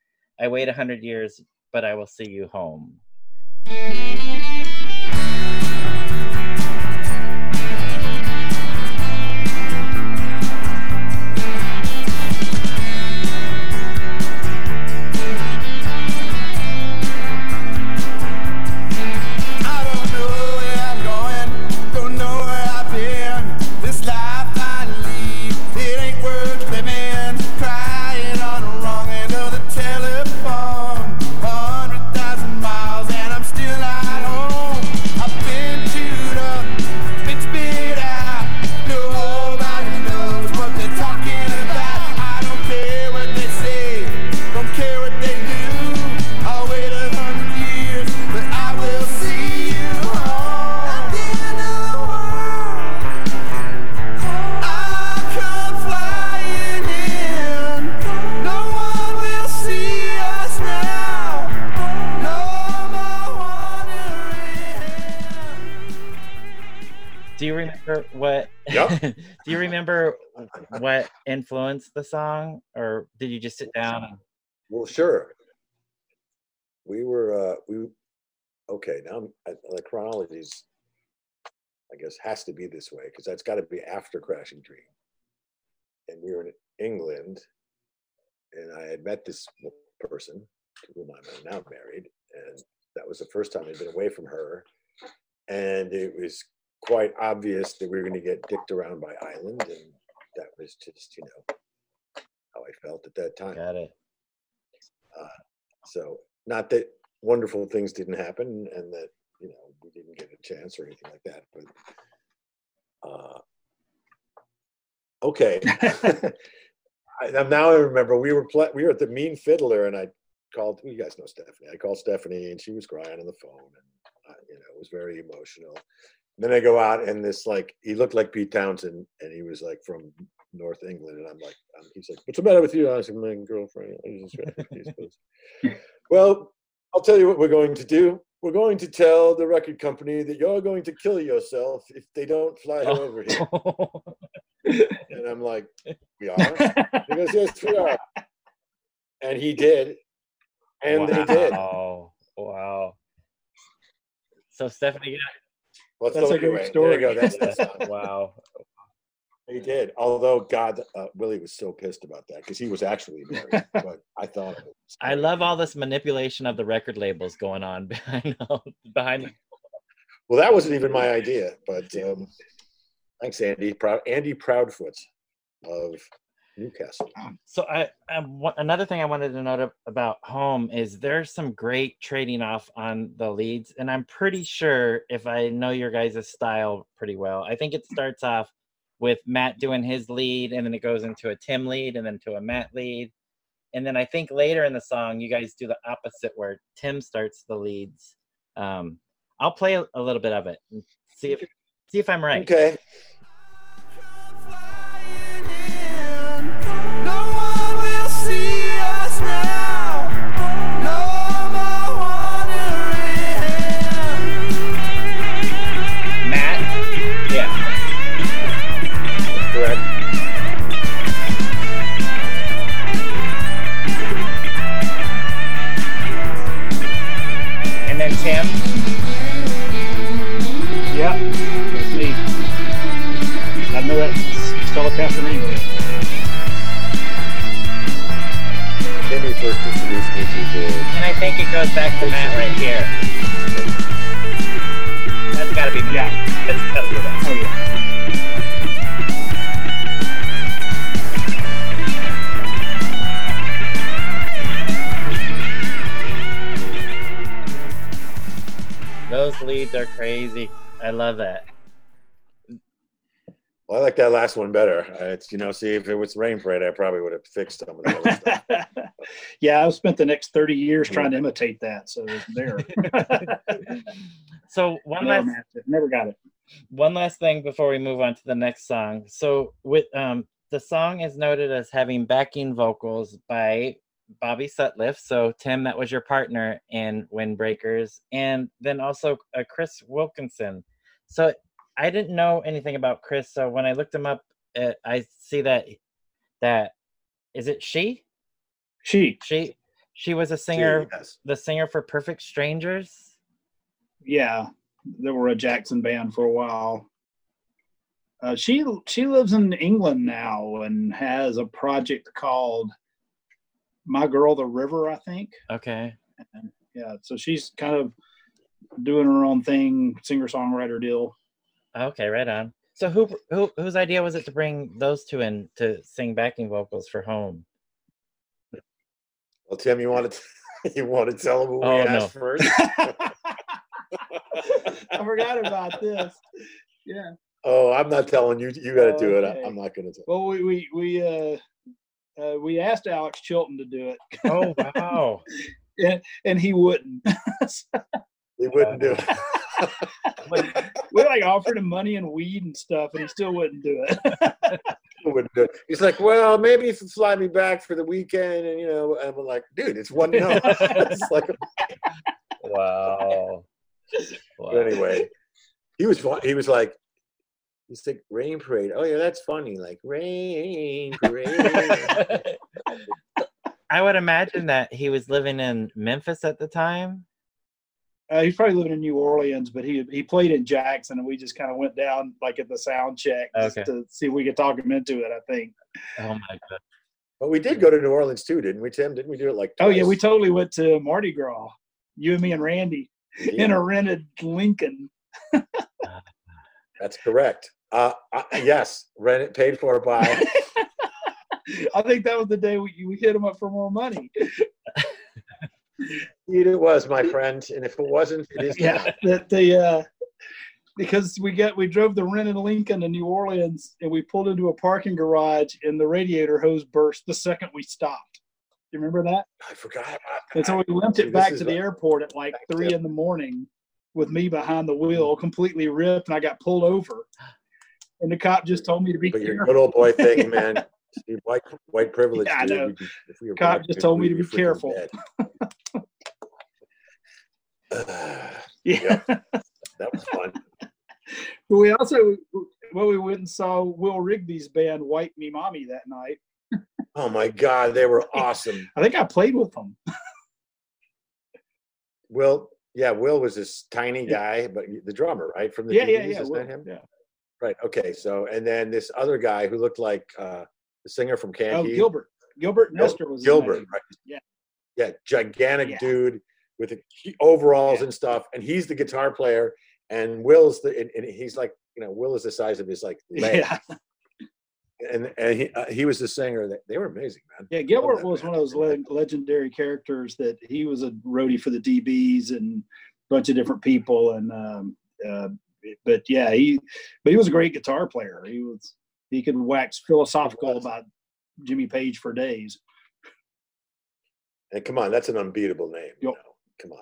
I wait a hundred years, but I will see you home. What? Yep. do you remember what influenced the song, or did you just sit down? And, Well, sure. We were uh we okay, now I'm- I- the chronologies I guess has to be this way because that's got to be after Crashing Dream. And we were in England and I had met this person to whom I'm now married and that was the first time I'd been away from her and it was quite obvious that we were going to get dicked around by Island and that was just, you know, how I felt at that time. got it. So not that wonderful things didn't happen and that, you know, we didn't get a chance or anything like that, but uh okay. I, now- now I remember we were pla we were at the Mean Fiddler and I called you guys know Stephanie. I called Stephanie and she was crying on the phone and uh, you know, it was very emotional. Then I go out and this like he looked like Pete Townshend and he was like from North England and I'm like um, he's like what's the matter with you? I was like my girlfriend. Well, I'll tell you what we're going to do. We're going to tell the record company that you're going to kill yourself if they don't fly her over here. And I'm like, we are? He goes, yes, we are. And he did. And they did. Wow. Wow. So Stephanie, Let's That's a look great away. story. There you go. That's the song. wow. He did. Although God, uh, Willie was so pissed about that because he was actually married. but I thought it was I love all this manipulation of the record labels going on behind all- behind. Well, that wasn't even my idea, but um, thanks, Andy. Proud Andy Proudfoot of Newcastle. So I, I another thing I wanted to note about Home is there's some great trading off on the leads, and I'm pretty sure if I know your guys' style pretty well, I think it starts off with Matt doing his lead, and then it goes into a Tim lead, and then to a Matt lead, and then I think later in the song you guys do the opposite where Tim starts the leads. Um, I'll play a, a little bit of it and see if see if I'm right. Okay. Telecaster anyway. Timmy first introduced me to the. And I think it goes back to Matt right here. That's gotta be Yeah. That's gotta be that. Oh yeah. Those leads are crazy. I love that. Well, I like that last one better. Uh, It's you know, see if it was Rain Parade, I probably would have fixed some of that stuff. yeah, I've spent the next 30 years trying to imitate that, so it's there. So one Never last matched. Never got it. one last thing before we move on to the next song. So with um the song is noted as having backing vocals by Bobby Sutliff. So Tim, that was your partner in Windbreakers, and then also uh, Chris Wilkinson. So I didn't know anything about Chris. So when I looked him up, uh, I see that that is it she She, she she was a singer Yes. the singer for Perfect Strangers. yeah, they were a Jackson band for a while. Uh, she she lives in England now and has a project called My Girl the River, I think. Okay. Yeah, so she's kind of doing her own thing, singer songwriter deal. Okay, right on. So who who whose idea was it to bring those two in to sing backing vocals for Home? Well, Tim, you want to you want to tell them who we Oh, asked first? I forgot about this. Yeah. Oh, I'm not telling you. You got to do it. Okay. I, I'm not going to. tell. Well, we we we uh, uh, we asked Alex Chilton to do it, Oh wow. and, and he wouldn't. He wouldn't do it. we like offered him money and weed and stuff, and he still wouldn't do it. Wouldn't do it. He's like, well, maybe if you fly me back for the weekend, and you know, and I'm like, dude, it's one no. it's like, wow. but anyway, he was he was like, he's like rain parade. Oh yeah, that's funny. Like rain parade. I would imagine that he was living in Memphis at the time. Uh, he's probably living in New Orleans, but he he played in Jackson, and we just kind of went down like at the sound check just Okay. to see if we could talk him into it. I think. Oh my god. but we did go to New Orleans too, didn't we, Tim? Didn't we do it like? Oh yeah, we totally went to Mardi Gras. You and me and Randy Yeah, in a rented Lincoln. that's correct. Uh, uh, yes, rented, paid for by. I think that was the day we, we hit him up for more money. It was, my friend. And if it wasn't, it is. now. Yeah, that the uh, because we got we drove the rented Lincoln to New Orleans and we pulled into a parking garage and the radiator hose burst the second we stopped. You remember that? I forgot about that. And so we limped it back to the airport at like three in the morning with me behind the wheel, completely ripped, and I got pulled over. And the cop just told me to be But your careful. good old boy thing, man. See, white white privilege. Yeah, I know. If we were Cop black, just told me to be careful. dead. Yeah. that was fun. But we also well we went and saw Will Rigby's band White Me Mommy that night. Oh my God, they were awesome. I think I played with them. Will, yeah, Will was this tiny guy, but the drummer, right? From the Yeah, DVDs, yeah, yeah. isn't Will, that him? yeah. Right. Okay. So, and then this other guy who looked like uh, the singer from Can't Oh, Gilbert. Gilbert Gil- Nestor was Gilbert, right? Yeah. Yeah, gigantic Yeah. dude with the overalls Yeah. and stuff, and he's the guitar player, and Will's the, and, and he's like, you know, Will is the size of his like leg, Yeah. and and he uh, he was the singer. That they were amazing, man. Yeah, Gilbert was band. one of those le- legendary characters that he was a roadie for the DBs and a bunch of different people. And um, uh, but yeah, he but he was a great guitar player. He was he could wax philosophical about Jimmy Page for days. And come on, that's an unbeatable name. You know? Come on.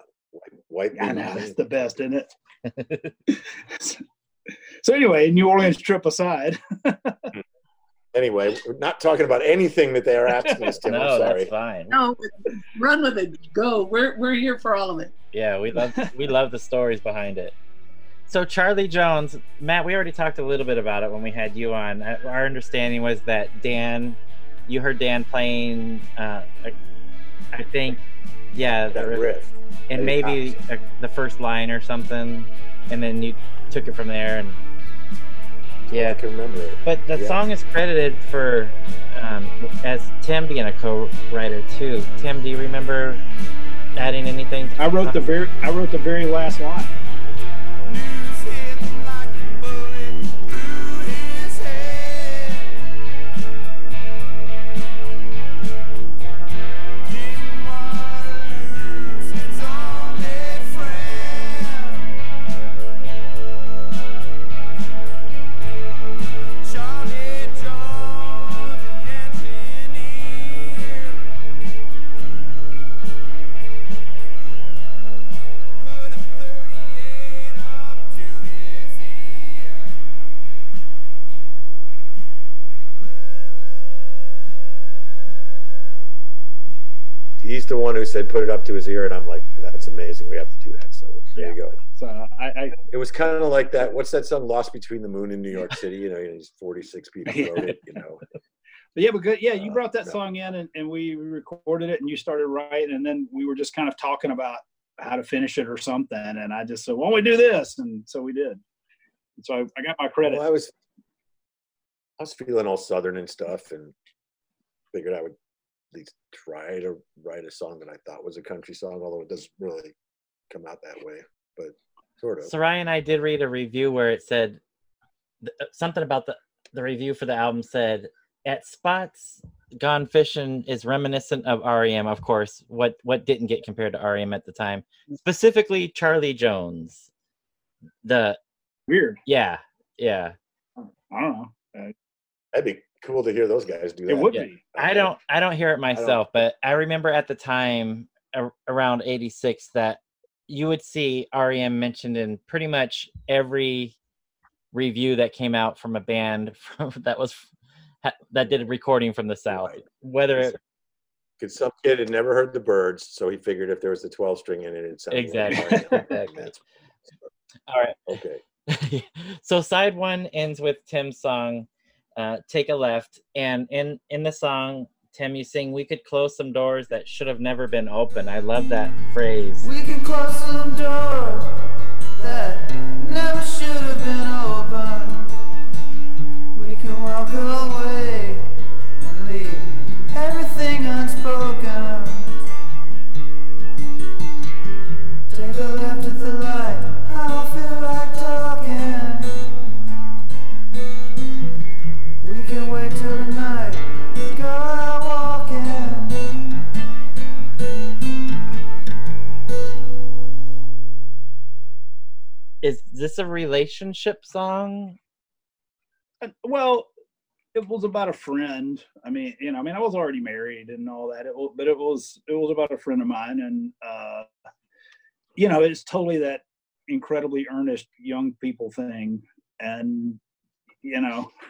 White I know that's the best, isn't it? so anyway, New Orleans trip aside, Anyway, we're not talking about anything that they are asking us, Tim. no, I'm sorry. that's fine. No, run with it. Go. We're we're here for all of it. Yeah, we love we love the stories behind it. So Charlie Jones, Matt, we already talked a little bit about it when we had you on. Uh, Our understanding was that Dan, you heard Dan playing, uh, I- I think, yeah, That the- riff. and maybe Cox. uh the first line or something, and then you took it from there. And yeah, I can remember it. but the Yeah. song is credited for um, as Tim being a co-writer too. Tim, do you remember adding anything? I wrote the very I wrote the very last line. The one who said put it up to his ear, and I'm like, that's amazing. We have to do that. So there you go. So I, I It was kind of like that. What's that song, Lost Between the Moon in New York City? You know, these 46 people wrote it. You know, but yeah, but good. Yeah, you Uh, brought that yeah. song in and, and we recorded it and you started writing and then we were just kind of talking about how to finish it or something. And I just said, Why don't we do this? And so we did. And so I, I got my credit. well, I was, I was feeling all southern and stuff, and figured I would try to write a song that I thought was a country song, although it doesn't really come out that way, but sort of. So Ryan, I did read a review where it said th- uh, something about the the review for the album said at spots Gone Fishing is reminiscent of REM, of course. What what didn't get compared to REM at the time, specifically Charlie Jones. The Weird. yeah yeah I don't know. Uh, That'd be cool to hear those guys do that. it would yeah. be. I don't I don't hear it don't- myself, but I remember at the time around 86 that you would see REM mentioned in pretty much every review that came out from a band from, that was that did a recording from the south Right. whether it, Because some kid had never heard the Byrds, so he figured if there was a 12 string in it, it sounded like Exactly. REM. Exactly. That's- all right Okay. so side one ends with Tim's song uh, take a left. And in in the song Tim you sing we could close some doors that should have never been open I love that phrase. We can close some doors this a relationship song Uh, Well, it was about a friend. I mean, you know, I mean, I was already married and all that. It was, but it was it was about a friend of mine, and uh, you know, it's totally that incredibly earnest young people thing, and you know.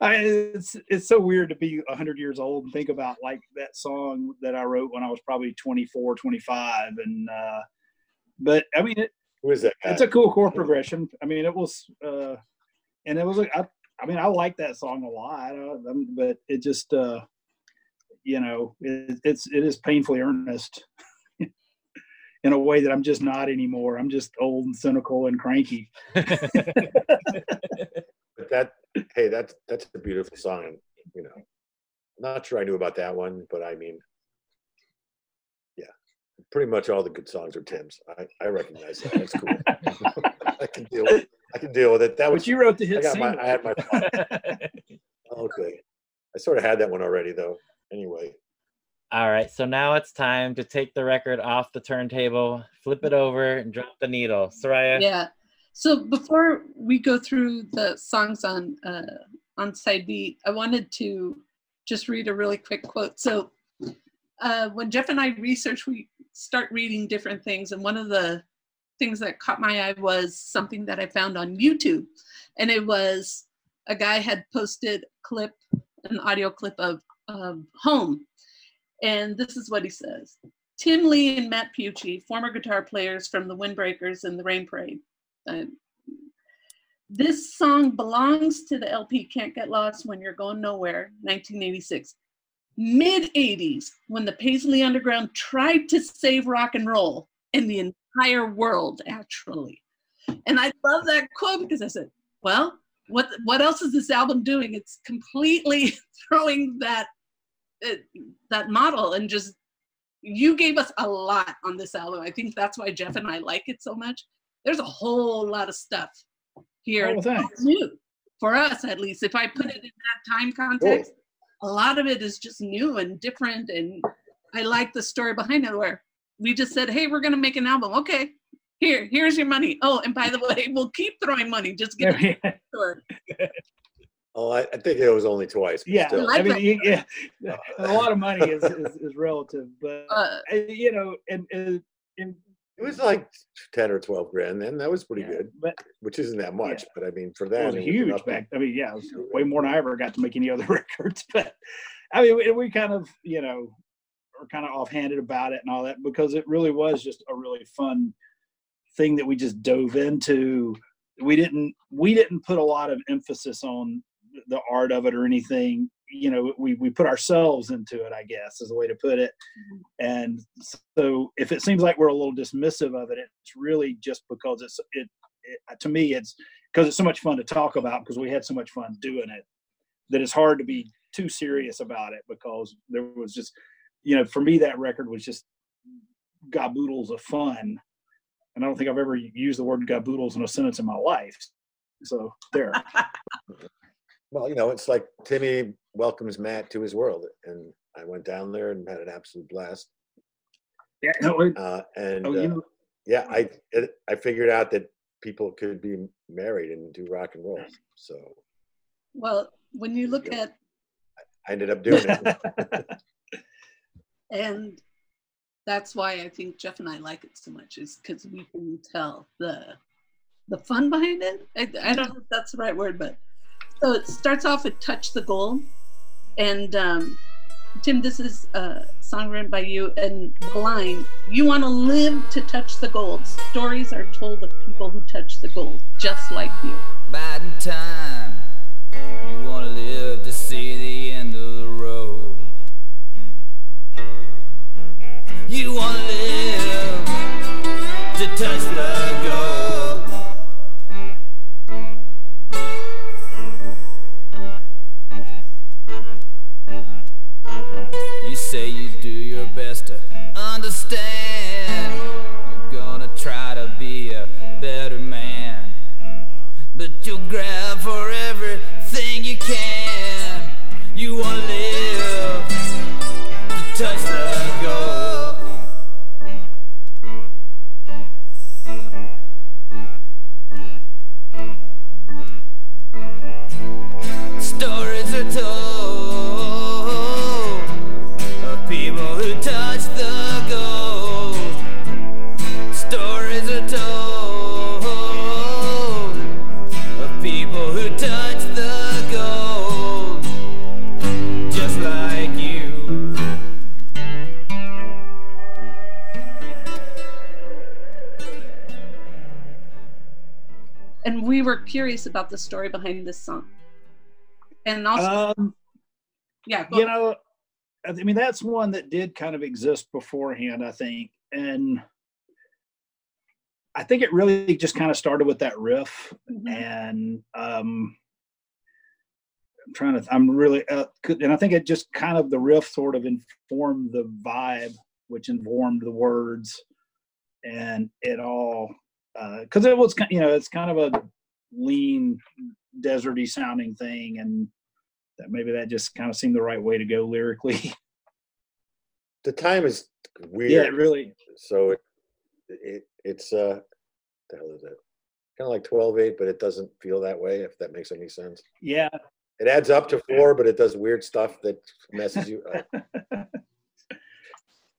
I, it's it's so weird to be 100 years old and think about like that song that I wrote when I was probably 24, 25 and uh but I mean it, Who is that guy? it's a cool chord progression. I mean, it was, uh, and it was. a- I, I mean, I like that song a lot, uh, um, but it just, uh, you know, it, it's it is painfully earnest in a way that I'm just not anymore. I'm just old and cynical and cranky. But that, hey, that's that's a beautiful song. And, you know, not sure I knew about that one, but I mean, pretty much all the good songs are Tim's. I, I recognize that. That's cool. I can deal. With, I can deal with it. That was. But you wrote the hit. I hit got single. my. I had my. Okay. I sort of had that one already, though. Anyway, All right, so now it's time to take the record off the turntable, flip it over, and drop the needle. Soraya, Yeah. So before we go through the songs on uh, on side B, I wanted to just read a really quick quote. So uh, when Jeff and I research, we start reading different things. And one of the things that caught my eye was something that I found on YouTube. And it was a guy had posted a clip, an audio clip of, of Home. And this is what he says. Tim Lee and Matt Piucci, former guitar players from the Windbreakers and the Rain Parade. Uh, this song belongs to the LP Can't Get Lost When You're Going Nowhere, 1986. Mid 80s, when the Paisley Underground tried to save rock and roll in the entire world, actually. And I love that quote because I said, well, what what else is this album doing? It's completely throwing that uh, that model and just you gave us a lot on this album. I think that's why Jeff and I like it so much. There's a whole lot of stuff here. Oh, thanks. New for us, at least. If I put it in that time context, a lot of it is just new and different. And I like the story behind it where we just said, hey, we're going to make an album. Okay, here, here's your money. Oh, and by the way, we'll keep throwing money. Just give it to the. Oh, I, I think it was only twice. but Yeah, still. I mean, you- yeah, a lot of money is, is, is relative, but Uh, uh, you know, and, and, and It was like ten or twelve grand, then. that was pretty yeah, good, But which isn't that much. Yeah. But I mean, for it that, was it huge nothing. back. I mean, yeah, it was way more than I ever got to make any other records. But I mean, we, we kind of, you know, are kind of offhanded about it and all that because it really was just a really fun thing that we just dove into. We didn't we didn't put a lot of emphasis on the art of it or anything. You know, we we put ourselves into it. I guess is a way to put it. Mm-hmm. And so, if it seems like we're a little dismissive of it, it's really just because it's it. it to me, it's because it's so much fun to talk about because we had so much fun doing it that it's hard to be too serious about it because there was just you know for me that record was just gaboodles of fun and i don't think i've ever used the word gaboodles in a sentence in my life so there Well, you know, it's like Timmy welcomes Matt to his world, and I went down there and had an absolute blast. yeah no, it- Uh, and oh, uh, you know, yeah, I it, I figured out that people could be married and do rock and roll. So well, when you look Yeah. at I ended up doing it. and that's why I think Jeff and I like it so much is because we can tell the the fun behind it. I, I don't know if that's the right word, but so it starts off with "Touch the Gold," and um, Tim, this is a song written by you, and line "You want to live to touch the gold." Stories are told of people who touch the gold, just like you. biding time. You wanna live to see the end of the road. You wanna live to touch the understand. You're gonna try to be a better man. But you'll grab for everything you can. You wanna live to touch the were curious about the story behind this song, and also, um, yeah, go you know i mean that's one that did kind of exist beforehand i think. And i think it really just kind of started with that riff Mhm. and um i'm trying to i'm really uh, and i think it just kind of the riff sort of informed the vibe which informed the words and it all because it was you know it's kind of a lean deserty sounding thing and that maybe that just kind of seemed the right way to go lyrically the time is weird. yeah really So it, it it's uh, the hell is it? Kind of like twelve eight, but it doesn't feel that way. If that makes any sense. yeah It adds up to four, but it does weird stuff that messes you up.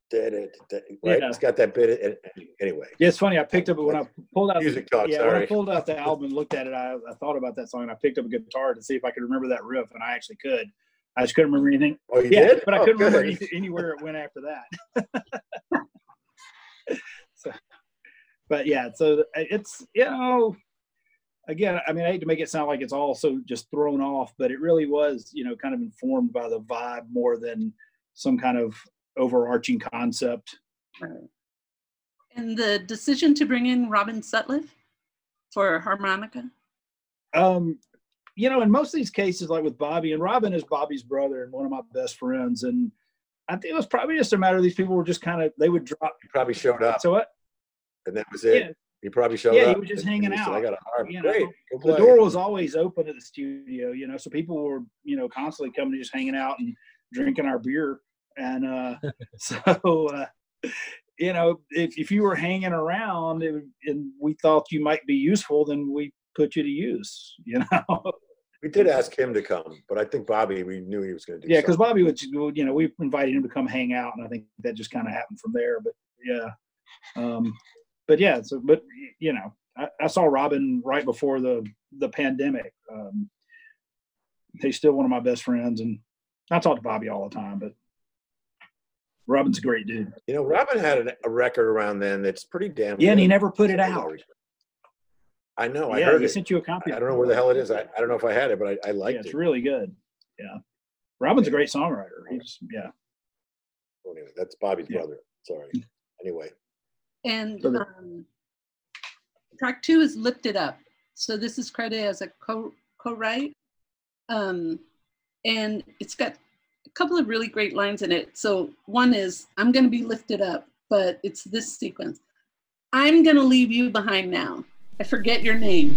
Did it, did it, right? Yeah. It's got that bit. in- Anyway, Yeah, it's funny. I picked up when I pulled out Music talk, Yeah, when I pulled out the album and looked at it, I, I thought about that song. and I picked up a guitar to see if I could remember that riff, and I actually could. I just couldn't remember anything. oh, you yeah, did? but I Oh, couldn't remember any, anywhere it went after that. so, but yeah, so it's you know, again, I mean, I hate to make it sound like it's all so just thrown off, but it really was, you know, kind of informed by the vibe more than some kind of overarching concept. And the decision to bring in Robin Sutliff for harmonica. Um, you know, in most of these cases, like with Bobby, and Robin is Bobby's brother and one of my best friends, and I think it was probably just a matter of these people were just kind of they would drop. He probably showed up, So what? and that was it. Yeah, He probably showed up. Yeah, he was just and hanging he said, I out, got a harp. you know. Great. Go the play. door was always open at the studio, you know, so people were, you know, constantly coming, just hanging out and drinking our beer, and uh, so. Uh, you know, if, if you were hanging around and, and we thought you might be useful, then we put you to use, you know. We did ask him to come, but I think Bobby, we knew he was going to do. Yeah, because. Bobby would, you know, we invited him to come hang out, and I think that just kind of happened from there. But yeah, um, but yeah, so but you know, I, I saw Robin right before the the pandemic. Um, he's still one of my best friends, and I talk to Bobby all the time. But Robin's a great dude. You know, Robin had a, a record around then that's pretty damn. Yeah, and he never put it out. I know. I yeah, heard he it. sent you a copy. I don't know where the hell it is. I, I don't know if I had it, but I, I Yeah, liked it's it. really good. Yeah, Robin's a great songwriter. He's yeah. Oh, Anyway, that's Bobby's Yeah. brother. Sorry. Anyway, And um, track two is Lift It Up. So this is credited as a co co-write. Um, and it's got a couple of really great lines in it. So one is, I'm going to be lifted up, but it's this sequence. I'm going to leave you behind now. I forget your name.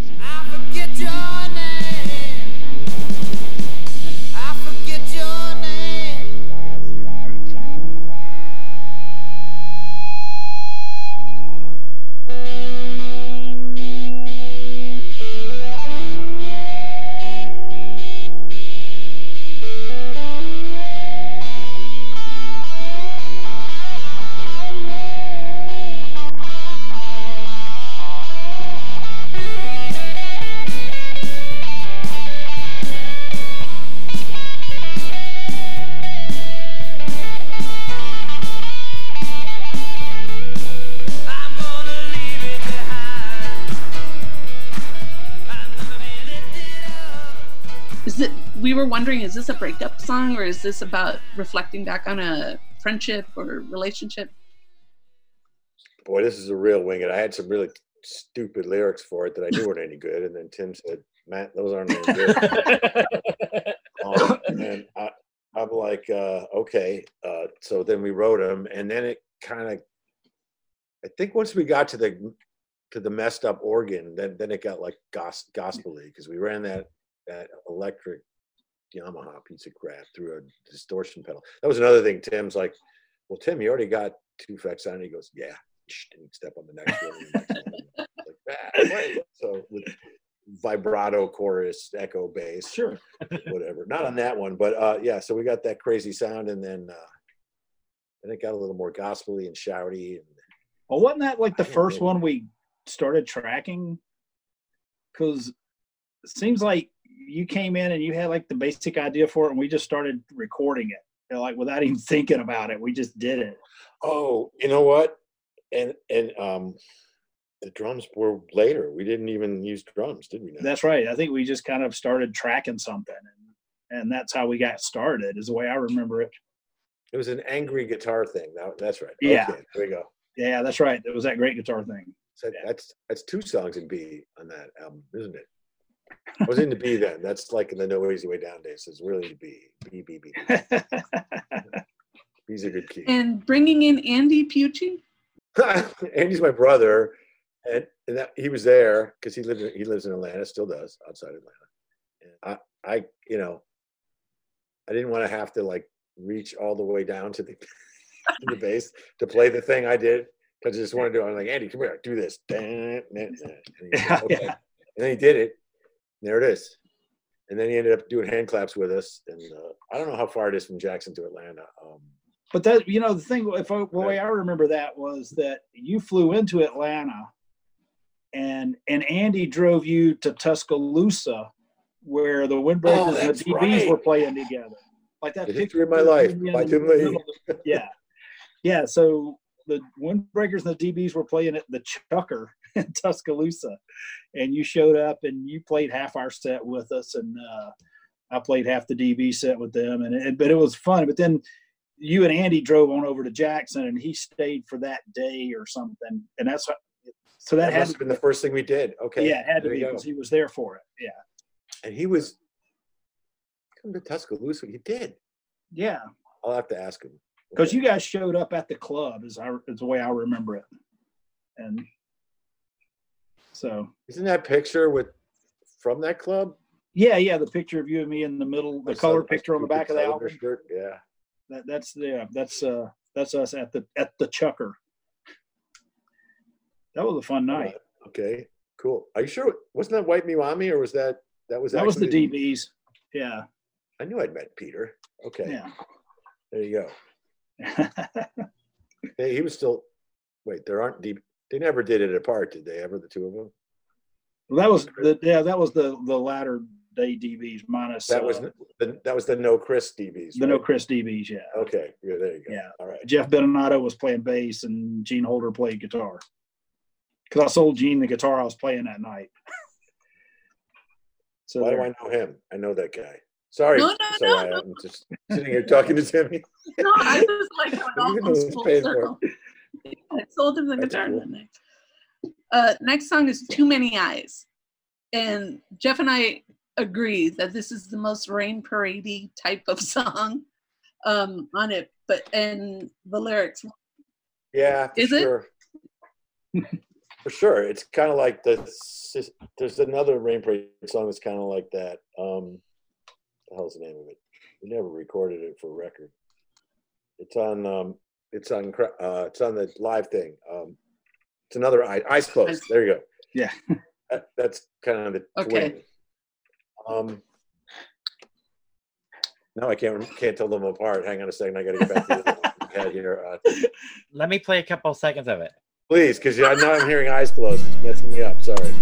We were wondering, is this a breakup song or is this about reflecting back on a friendship or relationship? boy, this is a real wing it. I had some really stupid lyrics for it that I knew weren't any good, and then Tim said, "Matt, those aren't any good." um, and I, I'm like, uh, okay. Uh, so then we wrote them, and then it kind of, I think once we got to the to the messed up organ, then then it got like gos- gospely because we ran that that electric Yamaha piece of crap through a distortion pedal. That was another thing. Tim's like, well, Tim, you already got two effects on. it." He goes, yeah. And step on the next one. and the next one. like, ah. So with vibrato chorus, echo bass, Sure. whatever. Not on that one, but uh, yeah. So we got that crazy sound, and then uh, then it got a little more gospely and shouty. And Well, wasn't that like the first know. one we started tracking? Because it seems like you came in and you had like the basic idea for it, and we just started recording it, you know, like without even thinking about it. We just did it. oh, you know what? And and um, the drums were later. We didn't even use drums, did we? Now? That's right. I think we just kind of started tracking something, and and that's how we got started. Is the way I remember it. It was an angry guitar thing. That, that's right. Yeah. Okay, there we go. Yeah, that's right. It was that great guitar thing. So that's that's two songs in B on that album, isn't it? I was into B then. That's like in the No Easy Way Down days. It's really B. B B B. B. B's a good key. And bringing in Andy Piucci. Andy's my brother, and, and that, he was there because he lived in, he lives in Atlanta, still does outside Atlanta. And I I you know I didn't want to have to like reach all the way down to the to the bass to play the thing I did because I just wanted to do. it. I'm like Andy, come here, do this. And he okay. yeah. And then he did it. There it is. And then he ended up doing hand claps with us. And uh, I don't know how far it is from Jackson to Atlanta. Um, but that you know the thing if I, the way I remember that was that you flew into Atlanta, and and Andy drove you to Tuscaloosa, where the Windbreakers Oh, and the DBs right. were playing together. Like that. The picture History of My Life by Tim Lee. middle of the- Yeah, yeah. So the Windbreakers and the DBs were playing at the Chukker in Tuscaloosa, and you showed up and you played half our set with us, and uh, I played half the DB set with them, and it, but it was fun. But then you and Andy drove on over to Jackson, and he stayed for that day or something, and that's. So that, That had been the first thing we did. Okay. yeah, it had to be because he was there for it. Yeah, And he was come to Tuscaloosa. He did. yeah, I'll have to ask him. because you guys showed up at the club, is I is the way I remember it, and so Isn't that picture with from that club? yeah, yeah, the picture of you and me in the middle, the My color picture on the back of the album. Shirt. Yeah. That, that's yeah, that's uh, that's us at the at the Chukker. That was a fun night. Okay. Cool. Are you sure? Wasn't that White Miwami or was that that was That was the DBs. Yeah, I knew I'd met Peter. Okay. yeah. There you go. Hey, he was still. Wait, there aren't deep. They never did it apart, did they? Ever the two of them? well, that was the yeah, that was the the latter day DBs minus That was uh, the that was the no Chris DBs. the no? Chris DBs. Yeah, Okay. Yeah. There you go. Yeah. All right. Jeff Beninato was playing bass and Gene Holder played guitar. Because I sold Gene the guitar I was playing that night. so Why do. I know him? I know that guy. Sorry. No, no, sorry, no, I'm just sitting here talking to Timmy. No, I was like, going You know almost who's full circle. I sold him the That's guitar cool. that night. Uh, next song is Too Many Eyes. And Jeff and I agree that this is the most rain parade type of song um, on it. But and the lyrics, Yeah, for Is it? sure. for sure. It's kind of like the. There's another Rain Parade song that's kind of like that. Um, the hell's the name of it? We never recorded it for record. It's on. Um, it's on. cra- Uh, it's on the live thing. Um, it's another eye, eyes closed. There you go. Yeah. That, that's kind of the Okay. twin. Um. No, I can't can't tell them apart. Hang on a second. I got to get back to the one we had here. Uh, Let me play a couple seconds of it. Please, because now I'm hearing eyes closed. It's messing me up. Sorry.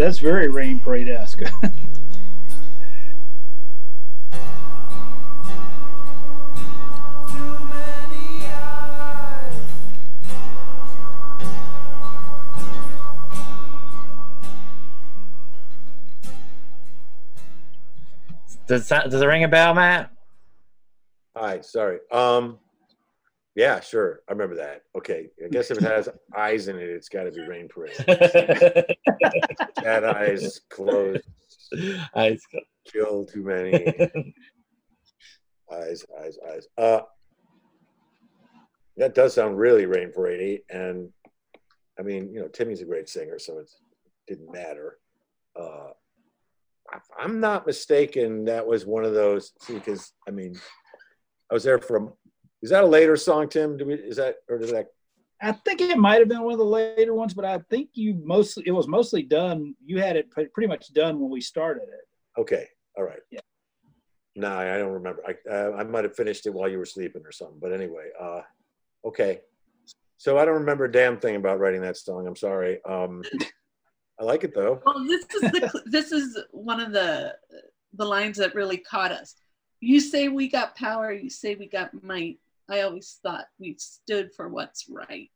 That's that's very rain parade esque. Too many eyes. Does that, does it ring a bell, Matt? Hi, sorry. Um, yeah, sure. I remember that. Okay, I guess if it has eyes in it, it's got to be Rain Parade. Cat eyes closed, I, kill too many eyes, eyes, eyes. Uh, that does sound really Rain Parade, and I mean, you know, Timmy's a great singer, so it didn't matter. Uh, if I'm not mistaken, that was one of those. See, because I mean, I was there from. Is that a later song, Tim? Do we, is that or did that? I think it might have been one of the later ones, but I think you mostly it was mostly done. You had it pretty much done when we started it. Okay, all right. Yeah. No, I don't remember. I uh, I might have finished it while you were sleeping or something. But anyway, uh, okay. So I don't remember a damn thing about writing that song. I'm sorry. Um, I like it though. well, this is the this is one of the the lines that really caught us. you say we got power, you say we got might. I always thought we stood for what's right.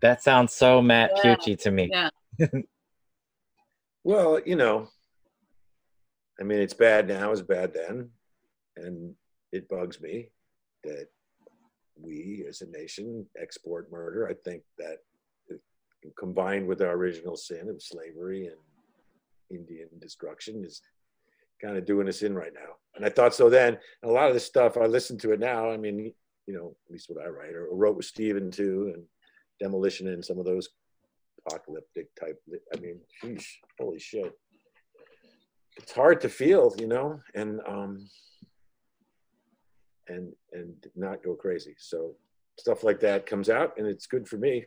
That sounds so Matt Yeah. Piucci to me. Yeah. Well, you know, I mean, it's bad now, it's bad then. And it bugs me that we as a nation export murder. I think that combined with our original sin of slavery and Indian destruction is kind of doing us in right now. And I thought so then. And a lot of this stuff, I listen to it now. I mean, you know, at least what I write or wrote with Steven too, and Demolition and some of those apocalyptic type. I mean, holy shit. It's hard to feel, you know, and um, and and not go crazy. So stuff like that comes out, and it's good for me.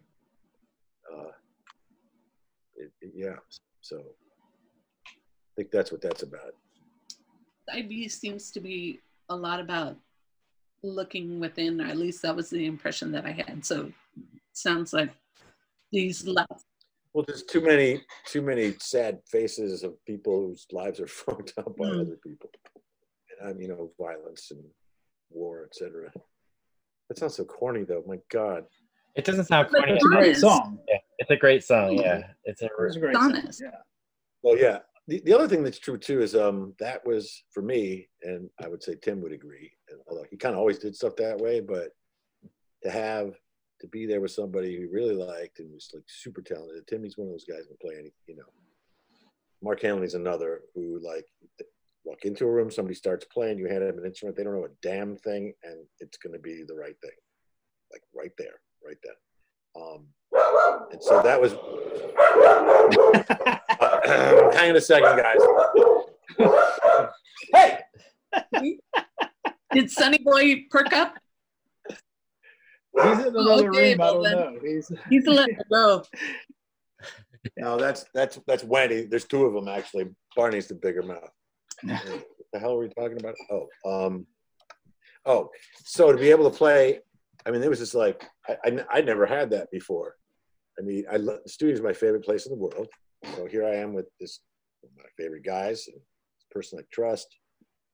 Uh, it, it- yeah, so I think that's what that's about. IB seems to be a lot about looking within, or at least that was the impression that I had. So sounds like these last Well, there's too many too many sad faces of people whose lives are fucked up by Mm. other people, and um, you know, violence and war, etc. That sounds so corny, though. My God. It doesn't sound corny. It's a great song. Yeah, it's a great song. Yeah, it's a It's a great song. Honest. Yeah. Well, yeah. The, the other thing that's true too is um that was for me, and I would say Tim would agree. And although he kind of always did stuff that way, but to have to be there with somebody who really liked and was like super talented. Timmy's one of those guys who can play any, you know. Mark Hanley's another who like walk into a room, somebody starts playing, you hand them an instrument, they don't know a damn thing, and it's going to be the right thing, like right there, right then. Um, and so that was. Hang on a second, guys. hey, Did Sonny Boy perk up? He's in another Okay, room. I don't then. know. He's He's letting it go. no, that's that's that's Wendy. There's two of them actually. Barney's the bigger mouth. what the hell are we talking about? Oh, um, oh, so to be able to play, I mean, it was just like I, I, I never had that before. I mean, I lo- the studio is my favorite place in the world. So here I am with this my favorite guys, and this person I trust,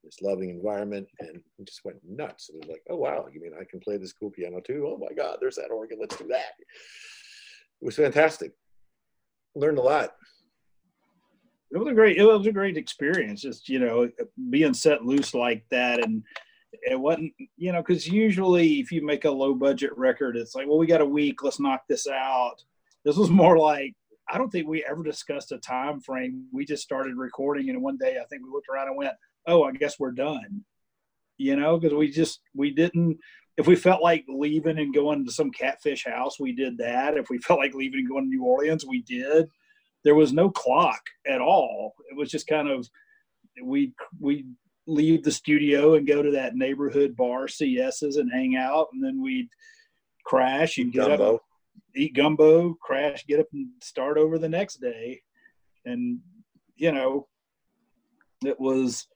this loving environment, and just went nuts. It was like, oh wow, you mean I can play this cool piano too? Oh my God, there's that organ. Let's do that. It was fantastic. Learned a lot. it was a great it was a great experience just you know being set loose like that and it wasn't you know because usually if you make a low budget record it's like well we got a week let's knock this out this was more like i don't think we ever discussed a time frame we just started recording and one day i think we looked around and went oh i guess we're done you know because we just we didn't if we felt like leaving and going to some catfish house we did that if we felt like leaving and going to new orleans we did there was no clock at all. It was just kind of we we leave the studio and go to that neighborhood bar CS's and hang out, and then we'd crash and get up, Gumbo. Eat gumbo, crash, get up and start over the next day, and you know, it was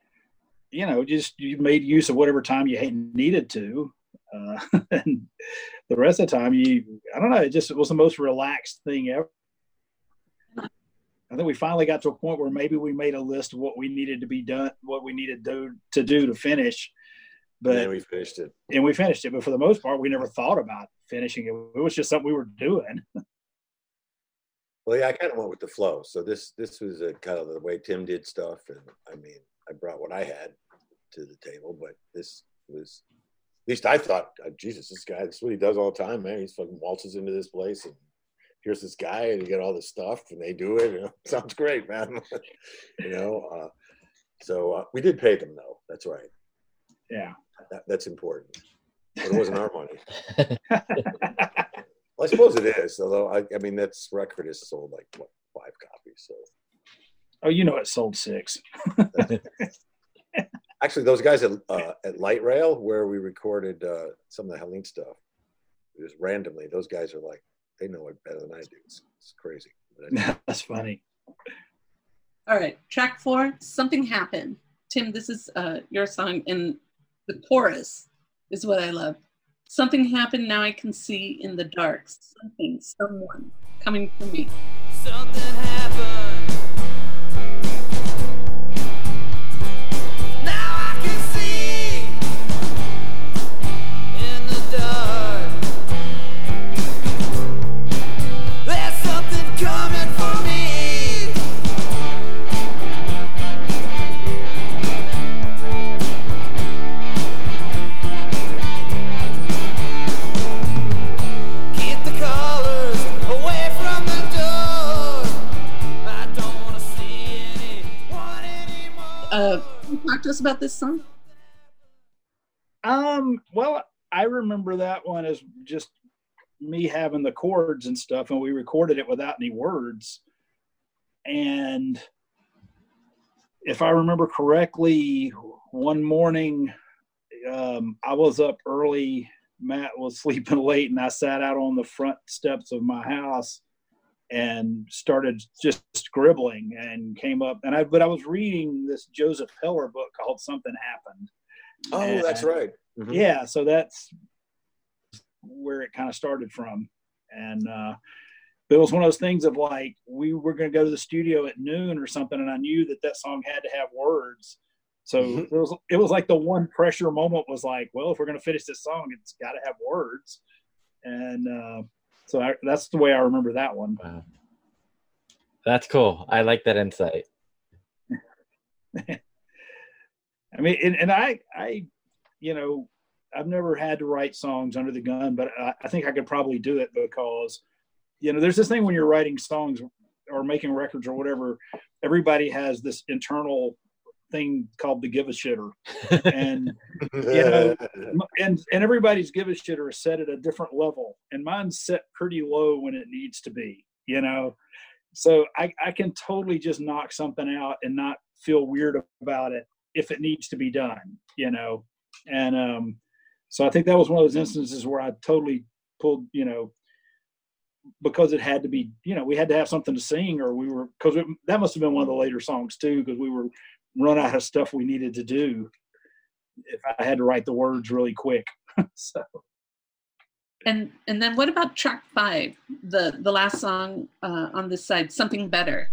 you know just you made use of whatever time you needed to. Uh, and the rest of the time, you I don't know, it just it was the most relaxed thing ever. I think we finally got to a point where maybe we made a list of what we needed to be done, what we needed do to, do to finish. And then we finished it. and we finished it. But for the most part, we never thought about finishing it. It was just something we were doing. Well, yeah, I kind of went with the flow. So this this was a kind of the way Tim did stuff, and I mean, I brought what I had to the table, but this was at least I thought, uh, Jesus, this guy, this is what he does all the time, man. He's fucking waltzes into this place, and here's this guy, and you get all this stuff, and they do it. You know, sounds great, man. you know, uh, so uh, we did pay them though. That's right. Yeah. That, that's important. But it wasn't our money. Well, I suppose it is, although I, I mean, that's record is sold like what five copies. So oh, you know, it sold six. actually, those guys at uh, at Light Rail, where we recorded uh, some of the Helene stuff, just randomly, those guys are like, they know it better than I do. It's, it's crazy. But That's funny. All right, track four, Something Happened. Tim, this is uh, your song, and the chorus is what I love. Something happened, now I can see in the dark. Something, someone coming for me. Something happened. Us about this song? Um, well, I remember that one as just me having the chords and stuff, and we recorded it without any words. And if I remember correctly, one morning um, I was up early. Matt was sleeping late, and I sat out on the front steps of my house and started just scribbling and came up and I but I was reading this Joseph Heller book called Something Happened. Oh, And- that's right. Mhm. Yeah, so that's where it kind of started from. And uh it was one of those things of like we were going to go to the studio at noon or something and I knew that that song had to have words. So Mhm. it was it was like the one pressure moment was like, well, if we're going to finish this song, it's got to have words. And uh so I, that's the way I remember that one. Wow. That's cool. I like that insight. I mean, and, and I, I, you know, I've never had to write songs under the gun, but I, I think I could probably do it because, you know, there's this thing when you're writing songs or making records or whatever, everybody has this internal thing called the give a shitter, and you know, and and everybody's give a shitter is set at a different level, and mine's set pretty low when it needs to be, you know. So I, I can totally just knock something out and not feel weird about it if it needs to be done, you know. And um, so I think that was one of those instances where I totally pulled, you know, because it had to be, you know, we had to have something to sing, or we were because that must have been one of the later songs too, because we were run out of stuff we needed to do. If I had to write the words really quick, so And and then what about track five, the the last song uh, on this side, something better?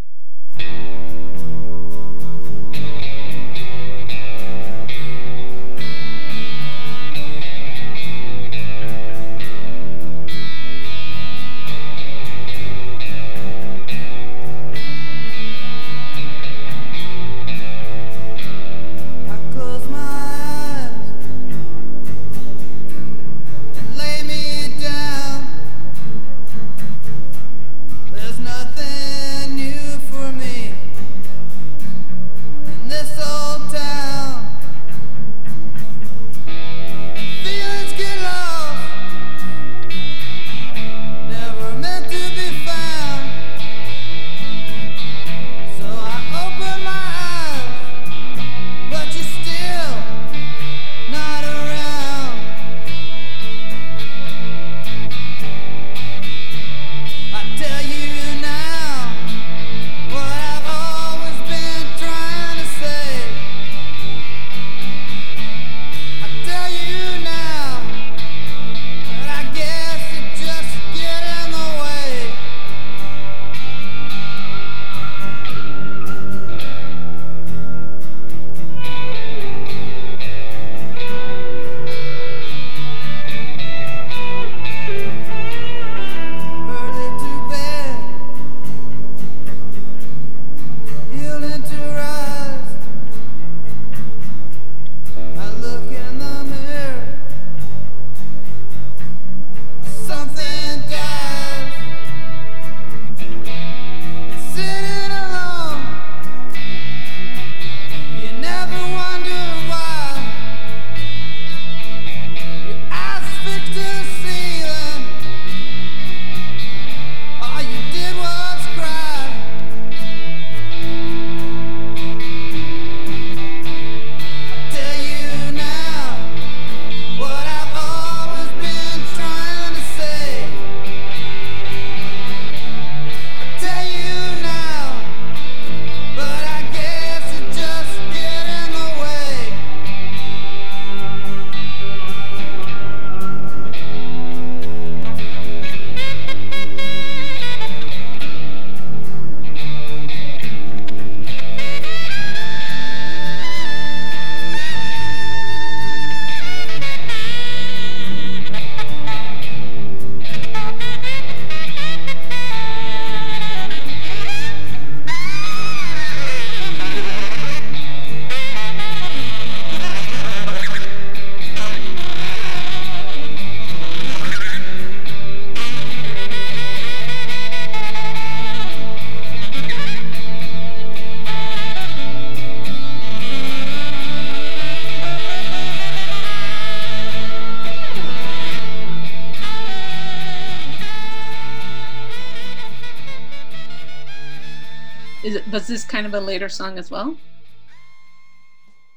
Kind of a later song as well?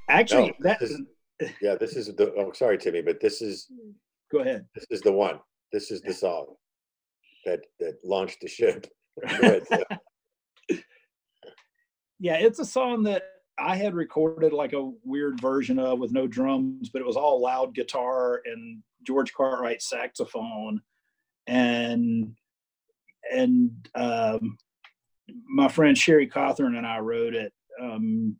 Actually, No, that Yeah, this is the. Oh, sorry, Timmy, but this is go ahead. this is the one. This is the song that that launched the ship. Ahead, Yeah, it's a song that I had recorded like a weird version of with no drums, but it was all loud guitar and George Cartwright saxophone, and and um, my friend Sherry Cawthorn and I wrote it. Um,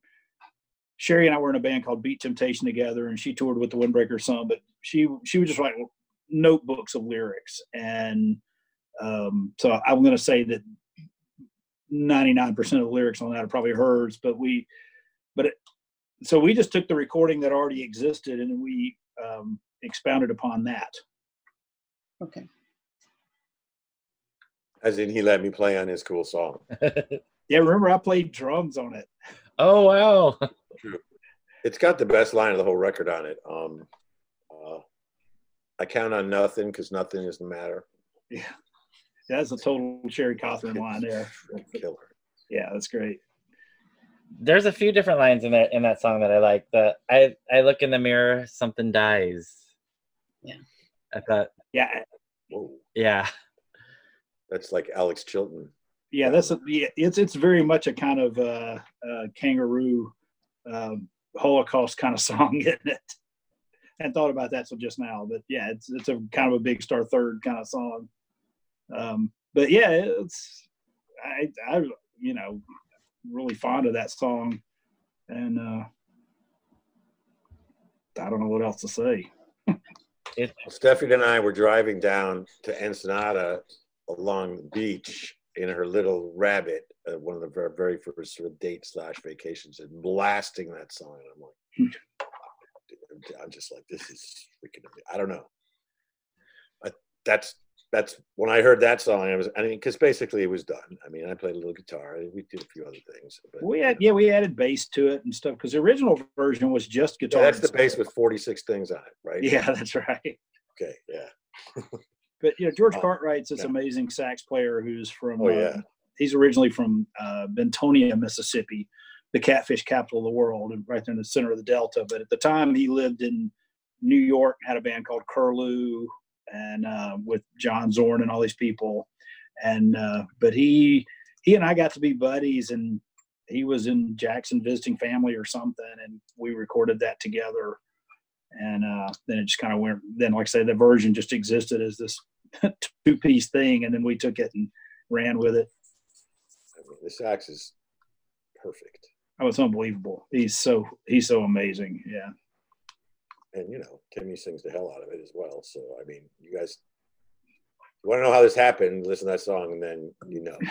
Sherry and I were in a band called Beat Temptation together, and she toured with the Windbreaker some, but she she would just write notebooks of lyrics, and um, so I'm going to say that 99% of the lyrics on that are probably hers, but we, but it, so we just took the recording that already existed and we um, expounded upon that. Okay. As in, he let me play on his cool song. Yeah, remember I played drums on it. oh wow. It's got the best line of the whole record on it. Um, uh, I count on nothing because nothing is the matter. Yeah, that's a total Sherry Cawthorn line there. Killer. Yeah, that's great. There's a few different lines in that in that song that I like. The I I look in the mirror, something dies. Yeah. I thought, Yeah, Whoa, yeah. That's like Alex Chilton. yeah, that's a, yeah, it's it's very much a kind of uh, uh, kangaroo um, Holocaust kind of song, isn't it? I hadn't thought about that so just now, but yeah, it's it's a kind of a big star third kind of song. Um, but yeah, it's I I you know really fond of that song, and uh, I don't know what else to say. It Stephanie and I were driving down to Ensenada along the beach in her little rabbit, uh, one of the very, very first sort of date slash vacations, and blasting that song. And I'm like, I'm just like, this is freaking. amazing. I don't know. I, that's that's when I heard that song. I was, I mean, because basically it was done. I mean, I played a little guitar. We did a few other things. But, We had yeah we added bass to it and stuff because the original version was just Yeah, guitar. that's and the bass with 46 things on it, right? Yeah, that's right. Okay. Yeah. But you know, George Oh, Cartwright's this yeah. amazing sax player who's from. Oh, uh, yeah. he's originally from uh, Bentonia, Mississippi, the catfish capital of the world, and right there in the center of the Delta. But at the time, he lived in New York, had a band called Curlew, and uh, with John Zorn and all these people. And uh, but he he and I got to be buddies, and he was in Jackson visiting family or something, and we recorded that together. And uh, then it just kind of went. Then, like I said, the version just existed as this two piece thing, and then we took it and ran with it. I mean, the sax is perfect. Oh, it's unbelievable. He's so he's so amazing. Yeah. and you know Timmy sings the hell out of it as well. So I mean, you guys, you want to know how this happened? Listen to that song, and then you know.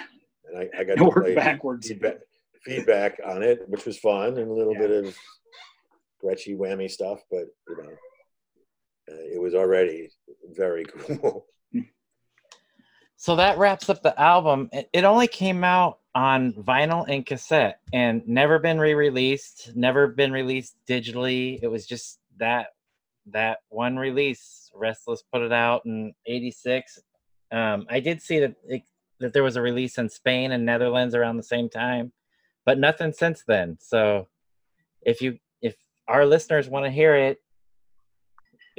And I, I got to play backwards. feedback, feedback on it, which was fun and a little Yeah. bit of Gretchy whammy stuff, but you know, uh, it was already very cool. So that wraps up the album. It, only came out on vinyl and cassette and never been re-released, never been released digitally. It was just that that one release. Restless put it out in 86. Um, I did see that it, that there was a release in Spain and Netherlands around the same time, but nothing since then. So if you if our listeners want to hear it,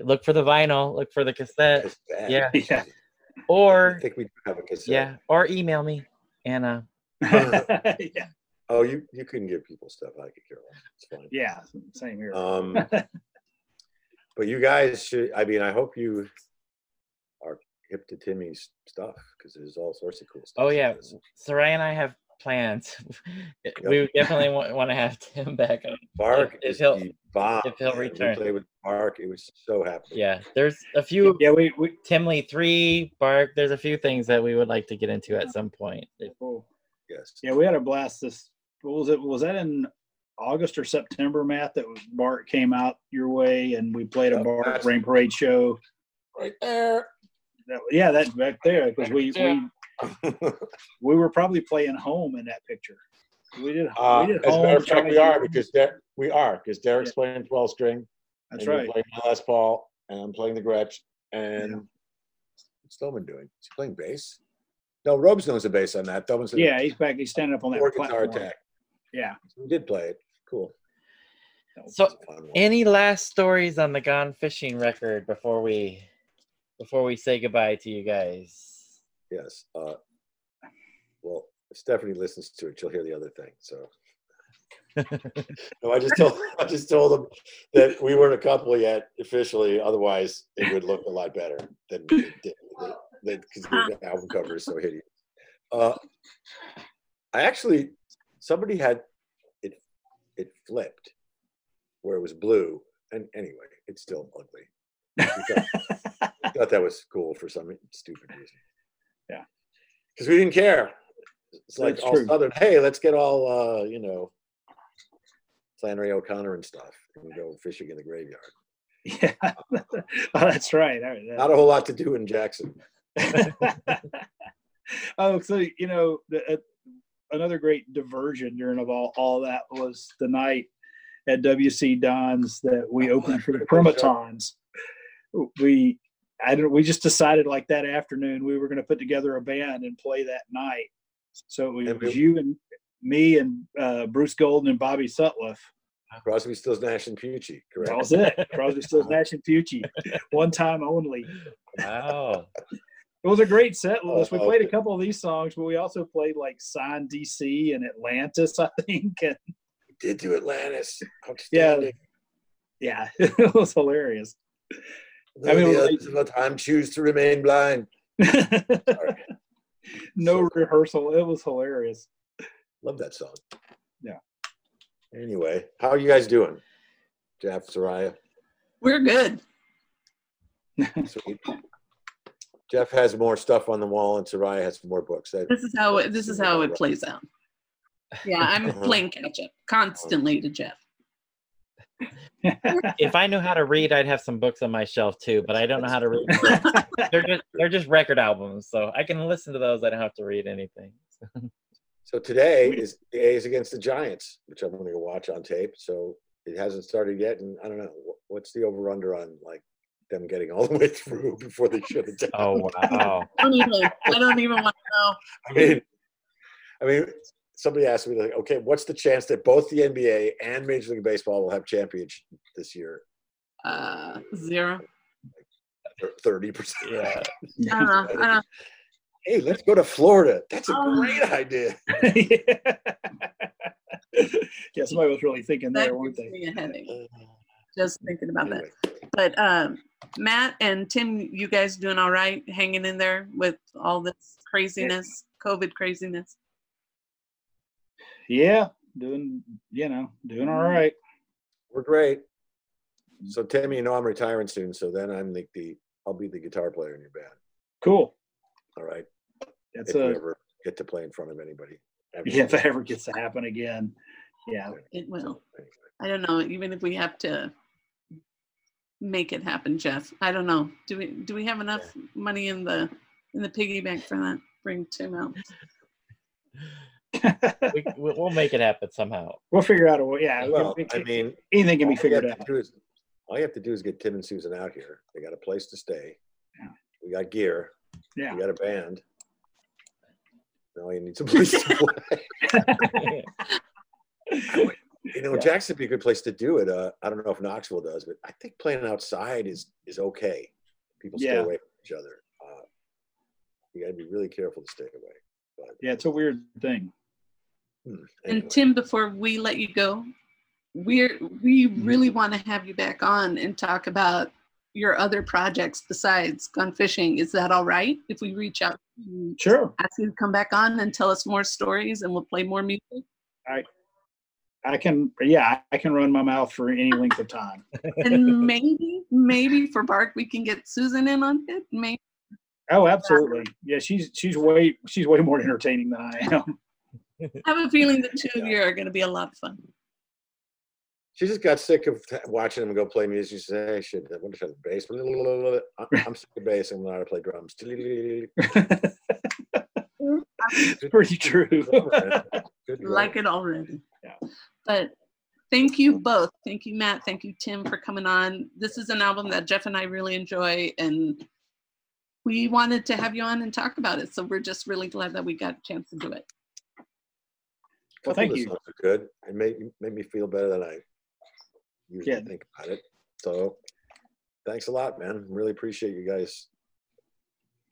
look for the vinyl, look for the cassette, Cassette. yeah. Yeah. I or think we do have a cassette. yeah, or email me, Anna. yeah. Oh, you you can give people stuff. I could care less. It's fine. Yeah. Same here. Um, but you guys should. I mean, I hope you are hip to Timmy's stuff because there's all sorts of cool stuff. Oh yeah, Soraya and I have plans. we definitely want, want to have Tim back on. Bark if is he'll- the bomb. if he'll return. We played with Bark. It was so happy. Yeah, there's a few yeah. We we Tim Lee three Bark. There's a few things that we would like to get into at some point. oh, Yes. yeah we had a blast. This what was it? Was that in August or September, Matt? That was Bark came out your way, and we played a Yeah, Bark Rain Parade show. Right there. That, yeah, that's back there because we, Yeah. we we were probably playing home in that picture. We did. Uh, we did as a matter of fact, we are because Der- we are because Derek's Yeah. playing 12 string. That's and right. Playing my Les Paul, and I'm playing the Gretsch, and What's Stillman doing? Is he playing bass? No, Robes knows the bass on that. That was a Yeah, he's back. He's standing up on that guitar platform. attack. Yeah. he did play it. Cool. So, It's a fun one. any last stories on the Gone Fishing record before we before we say goodbye to you guys? Yes. Uh, well, if Stephanie listens to it, she'll hear the other thing. So. no, I just told I just told them that we weren't a couple yet officially. Otherwise, it would look a lot better than. Because the album cover is so hideous. Uh, I actually somebody had it it flipped where it was blue, and anyway, it's still ugly. I thought, we thought that was cool for some stupid reason. Yeah. because we didn't care. It's like That's all true. southern. Hey, let's get all uh, you know, Flannery O'Connor and stuff, and go fishing in the graveyard. Yeah. oh, that's right. Right. Not a whole lot to do in Jackson. oh, so you know, the, uh, another great diversion during of all all that was the night at WC Don's that we opened for the Primitons. We, I don't. We just decided like that afternoon we were going to put together a band and play that night. So it was you and me and uh, Bruce Golden and Bobby Sutliff. Crosby, Stills, Nash, and Piucci, correct? That was it. Crosby, Stills, Nash, and Piucci. One time only. Wow. It was a great set list. We Oh, played a couple of these songs, but we also played like Sign DC and Atlantis, I think. And Did do Atlantis. Outstanding. yeah, it was hilarious. I I mean, mean, like- the others of our time choose to remain blind. No So- rehearsal. It was hilarious. Love that song. Yeah. Anyway, how are you guys doing? Jeff, Soraya, We're good. sweet. Jeff has more stuff on the wall, and Soraya has more books. That, This is how it, this is how it plays out. Yeah, I'm Uh-huh. playing catch up constantly to Jeff. If I knew how to read, I'd have some books on my shelf too, but I don't know how to read. they're just they're just record albums, so I can listen to those. I don't have to read anything. so today is the A's against the Giants, which I'm going to watch on tape. So it hasn't started yet, and I don't know what's the over under on like them getting all the way through before they shut it down. Oh wow! I don't even, I don't even want to know. I mean, I mean, somebody asked me like, okay, what's the chance that both the NBA and Major League Baseball will have championship this year? Uh, zero. Thirty percent. Yeah. I don't know. I don't, Hey, let's go to Florida. That's a Oh. great idea. yeah, somebody was really thinking that there, weren't they? me a headache just thinking about that. But um, Matt and Tim, you guys doing all right, hanging in there with all this craziness, COVID craziness? Yeah, doing you know doing all right. we're great. Mm. So Tammy, you know I'm retiring soon, so then I'm the, the I'll be the guitar player in your band. Cool. All right. That's if we a ever get to play in front of anybody. ever. yeah. If it ever gets to happen again, yeah. It will. I don't know. Even if we have to make it happen, Jeff. I don't know. Do we do we have enough money in the in the piggy bank for that? Bring Tim out. We, we- we'll make it happen somehow. we'll figure out a way. Yeah, Well, it- I mean, anything can be figured out. is- all you have to do is get Tim and Susan out here. They got a place to stay. Yeah. We got gear. Yeah. We got a band. Now you need some place to play. You know, Yeah. Jackson'd be a good place to do it. Uh, I don't know if Knoxville does, but I think playing outside is is okay. People stay Yeah. away from each other. Uh, you got to be really careful to stay away. But Yeah, it's a weird thing. Hmm, And. Tim, before we let you go, we're we really want to have you back on and talk about your other projects besides Gone Fishing. Is that all right if we reach out Sure. ask you to come back on and tell us more stories and we'll play more music? I can, yeah, I can run my mouth for any length of time. And maybe, maybe for Bark we can get Susan in on it. Maybe Oh, absolutely. Yeah, she's she's way she's way more entertaining than I am. I have a feeling the two of you are going to be a lot of fun. She just got sick of t- watching him go play music. She said, "Hey, shit, I want to try the bass. I'm, I'm sick of bass. I'm not to play drums." it's pretty true. Like it already. Yeah. But thank you both. Thank you, Matt. Thank you, Tim, for coming on. This is an album that Jeff and I really enjoy, and we wanted to have you on and talk about it. So we're just really glad that we got a chance to do it. Well, Couple thank of the you. songs are good. It made made me feel better than I usually Yeah. think about it. So thanks a lot, man. Really appreciate you guys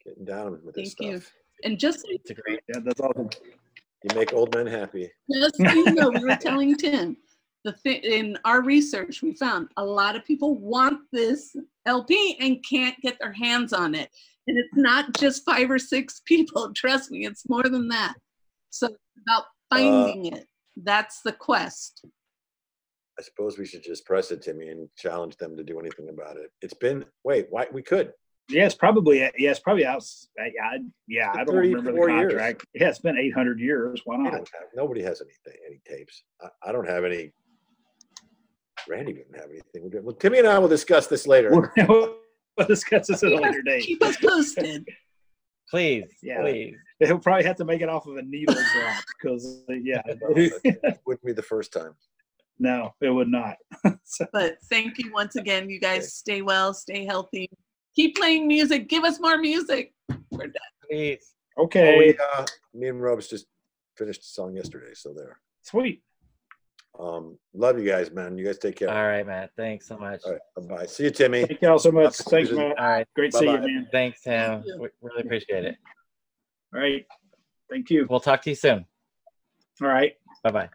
getting down with this Thank you. And just so It's a great. Yeah, that's awesome. You make old men happy. Just so you know, we were telling Tim, the thing in our research, we found a lot of people want this LP and can't get their hands on it. And it's not just five or six people. Trust me, it's more than that. So about Uh, finding it. That's the quest. I suppose we should just press it, Timmy, and challenge them to do anything about it. It's been wait, why we could. Yeah, it's probably yeah, it's probably out. Yeah, yeah, I don't remember the 34 years. contract. Yeah, it's been 800 years. Why not? have, nobody has anything, any tapes. I, I don't have any. Randy didn't have anything. Well, Timmy and I will discuss this later. We'll we'll discuss this at a Keep us- later date. Keep us posted. Please, Yeah. please. He'll probably have to make it off of a needle drop because yeah, Wouldn't be the first time. no, it would not. so, But thank you once again. You guys stay well, stay healthy. Keep playing music. Give us more music. We're done. Please. Oh, okay, we, uh, me and Robes just finished a song yesterday, so there. sweet. Um, love you guys, man. You guys take care. All right, Matt. Thanks so much. All right, bye. See you, Timmy. Thank y'all so much. Susan. Thanks, Matt. All right. Great to see you, man. Thanks, Tim. Thank you. We really appreciate it. All right. Thank you. We'll talk to you soon. All right. Bye bye.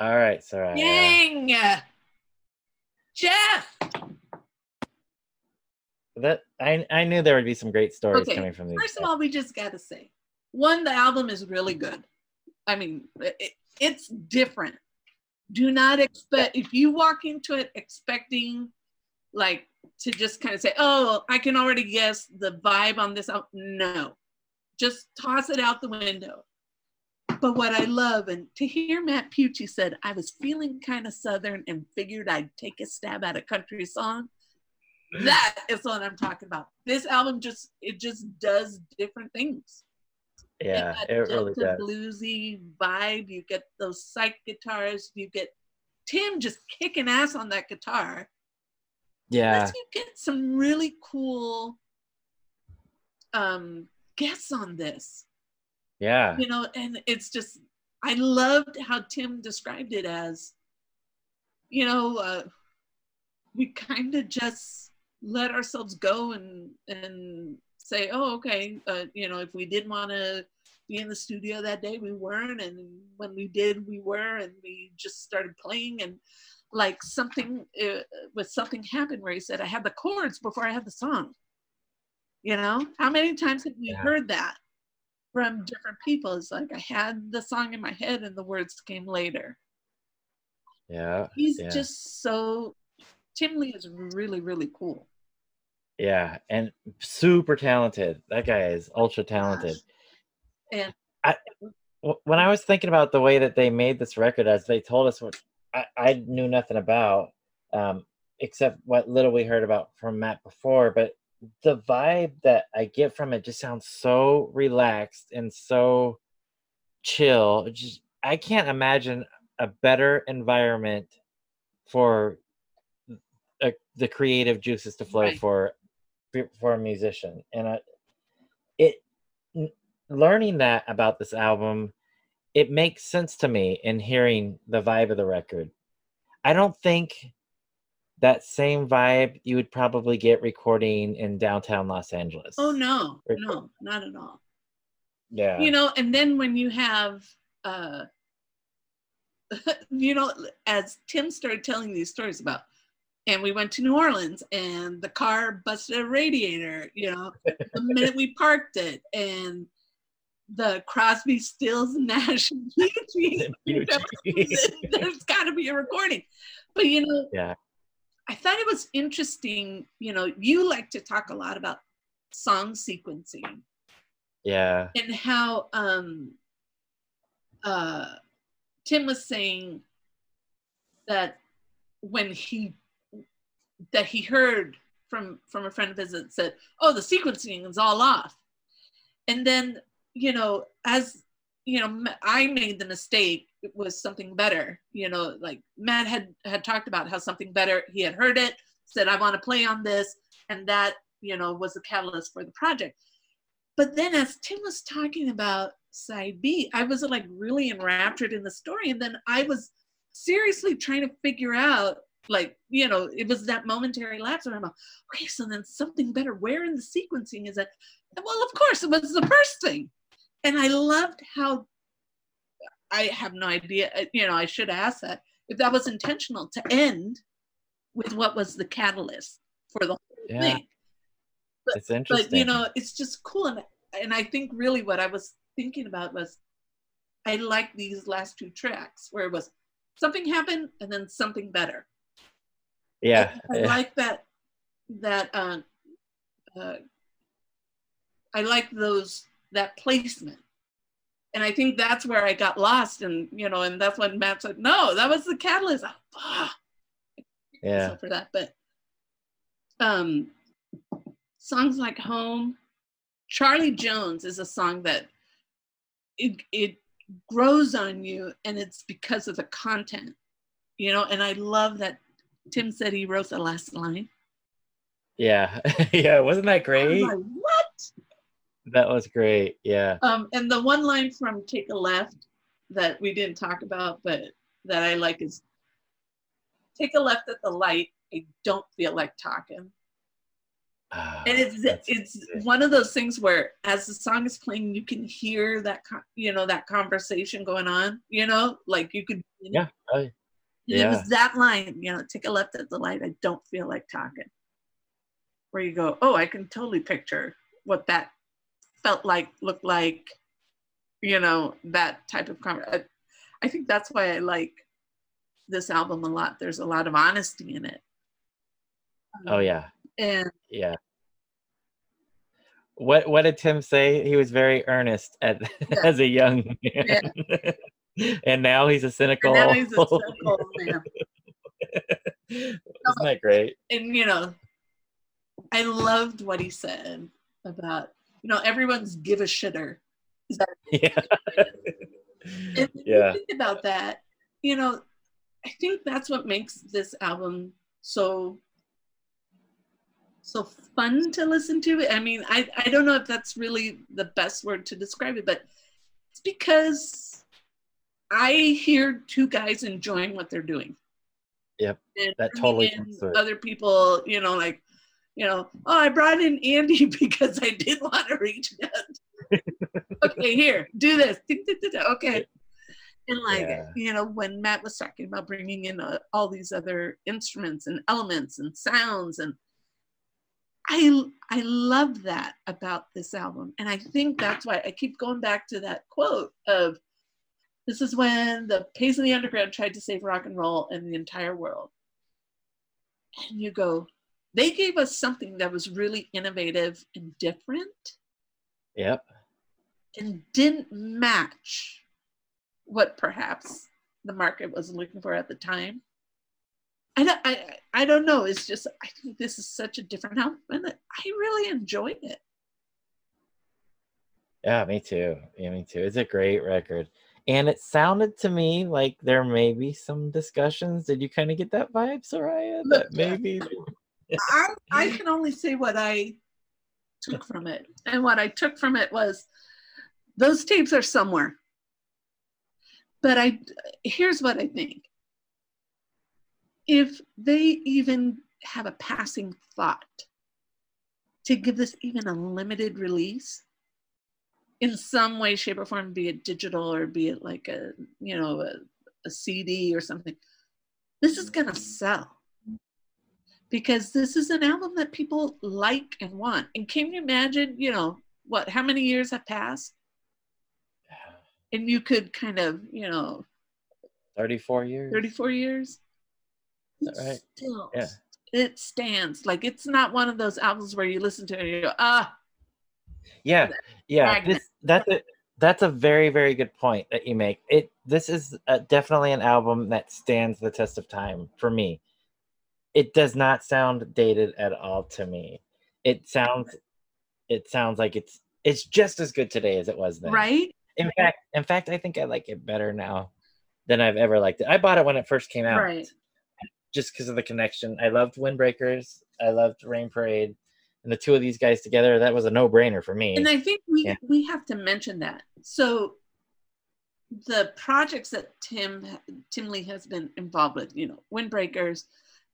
All right, Sarah. Yang! Jeff! That I I knew there would be some great stories Okay, coming from these. First of all, we just got to say, one, the album is really good. I mean, it, it's different. Do not expect, if you walk into it expecting like to just kind of say, oh, I can already guess the vibe on this. No, just toss it out the window. But what I love, and to hear Matt Piucci said, I was feeling kind of Southern and figured I'd take a stab at a country song. That is what I'm talking about. This album just, it just does different things. yeah, that it really does. bluesy vibe. You get those psych guitars. You get Tim just kicking ass on that guitar. Yeah, Plus you get some really cool um, guests on this. yeah, You know, and it's just I loved how Tim described it as, you know, uh, we kind of just let ourselves go and and say, oh, okay, uh, you know, if we didn't want to be in the studio that day, we weren't, and when we did, we were, and we just started playing, and like something uh, with something happened where he said, I had the chords before I had the song. You know, how many times have we Yeah. heard that from different people? It's like I had the song in my head and the words came later. yeah, He's Yeah. just so Tim Lee is really, really cool. yeah, and super talented. That guy is ultra talented. And Wh- When I was thinking about the way that they made this record, as they told us what I, I knew nothing about, um, except what little we heard about from Matt before, but the vibe that I get from it just sounds so relaxed and so chill. It Just I can't imagine a better environment for a, the creative juices to flow Right. for for a musician, and I, it learning that about this album, it makes sense to me in hearing the vibe of the record. I don't think that same vibe you would probably get recording in downtown Los Angeles. oh no, Very no, not at all. Yeah. You know, and then when you have uh you know, as Tim started telling these stories about and we went to New Orleans and the car busted a radiator, you know, the minute we parked it and the Crosby, Stills, Nash, you there's got to be a recording. But you know, Yeah. I thought it was interesting. You know, you like to talk a lot about song sequencing yeah. and how um, uh, Tim was saying that when he that he heard from from a friend of his that said, "Oh, the sequencing is all off," and then you know, as you know, I made the mistake. It was something better. You know, like Matt had had talked about how something better. He had heard it, said, "I want to play on this," and that you know, was the catalyst for the project. But then as Tim was talking about side B, I was like really enraptured in the story. And then I was seriously trying to figure out, like, you know, it was that momentary lapse where I'm like, okay, so then something better. Where in the sequencing is it? Well, of course, it was the first thing. And I loved how I have no idea, uh, you know, I should ask that if that was intentional to end with what was the catalyst for the whole Yeah, thing. it's interesting. But you know, it's just cool. And and I think really what I was thinking about was I like these last two tracks where it was something happened and then something better. yeah, I, I yeah. like that that uh, uh, I like those that placement. And I think that's where I got lost and you know, and that's when Matt said, no, that was the catalyst. Oh, ah. yeah. For that. But um songs like Home, Charlie Jones is a song that it it grows on you and it's because of the content. You know, and I love that Tim said he wrote the last line. Yeah, yeah, wasn't that I was great? like, what? That was great. Yeah, Um, and the one line from Take a Left that we didn't talk about, but that I like is Take a left at the light. I don't feel like talking. Ah, and it's it's good. one of those things where as the song is playing you can hear that you know that conversation going on you know like you could Yeah, oh, and it was that line you know take a left at the light i don't feel like talking where you go oh i can totally picture what that felt like looked like you know that type of conversation I, think that's why i like this album a lot there's a lot of honesty in it oh yeah, and yeah. What what did Tim say? He was very earnest at as a young man, and now he's a cynical. and now he's a cynical man Isn't that great? and you know, I loved what he said about you know everyone's give a shitter. Yeah, you yeah, think about that, you know, I think that's what makes this album so so fun to listen to. I mean, I I don't know if that's really the best word to describe it, but it's because I hear two guys enjoying what they're doing. Yep, And that totally. Other people, you know, like, you know, oh, I brought in Andy because I did want to reach out. okay, here, do this. Okay. And like, Yeah. you know, when Matt was talking about bringing in uh, all these other instruments and elements and sounds, and I I love that about this album, and I think that's why I keep going back to that quote of, "This is when the Pace of the Underground tried to save rock and roll and the entire world." And you go, they gave us something that was really innovative and different yep, and didn't match what perhaps the market was looking for at the time. I don't, I, I don't know. It's just I think this is such a different album, and I really enjoyed it. yeah. Me too. Yeah, me too. It's a great record, and it sounded to me like there may be some discussions. Did you kind of get that vibe, Soraya? That maybe. I, I can only say what I took from it, and what I took from it was those tapes are somewhere. But I here's what I think. If they even have a passing thought to give this even a limited release in some way, shape, or form, be it digital or be it like a you know a, a CD or something, this is gonna sell because this is an album that people like and want. And can you imagine, you know, what, how many years have passed? And you could kind of, you know, 34 years. 34 years? Right? Still, Yeah. it stands. Like it's not one of those albums where you listen to it and you go, ah, Yeah, yeah. This that's a that's a very very good point that you make. It this is uh definitely an album that stands the test of time for me. It does not sound dated at all to me. It sounds it sounds like it's it's just as good today as it was then. right? In fact, in fact, I think I like it better now than I've ever liked it. I bought it when it first came out, Right. just because of the connection. I loved Windbreakers. I loved Rain Parade, and the two of these guys together, that was a no-brainer for me. And I think we Yeah. we have to mention that. So the projects that Tim Tim Lee has been involved with, you know, Windbreakers,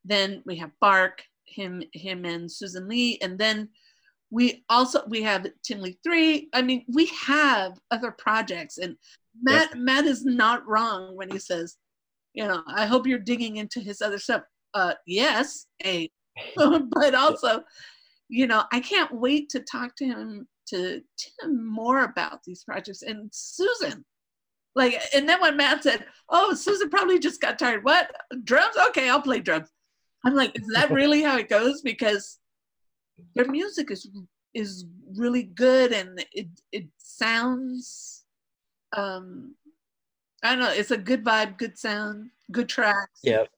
then we have Bark, him him and Susan Lee, and then we also we have Tim Lee three. I mean, we have other projects, and Matt Matt is not wrong when he says, you know, I hope you're digging into his other stuff. Uh, yes, a, but also, you know, I can't wait to talk to him to Tim more about these projects and Susan. Like, and then when Matt said, "Oh, Susan probably just got tired. What drums? Okay, I'll play drums." I'm like, "Is that really how it goes?" Because their music is is really good and it it sounds um I don't know, it's a good vibe, good sound, good tracks. Yep.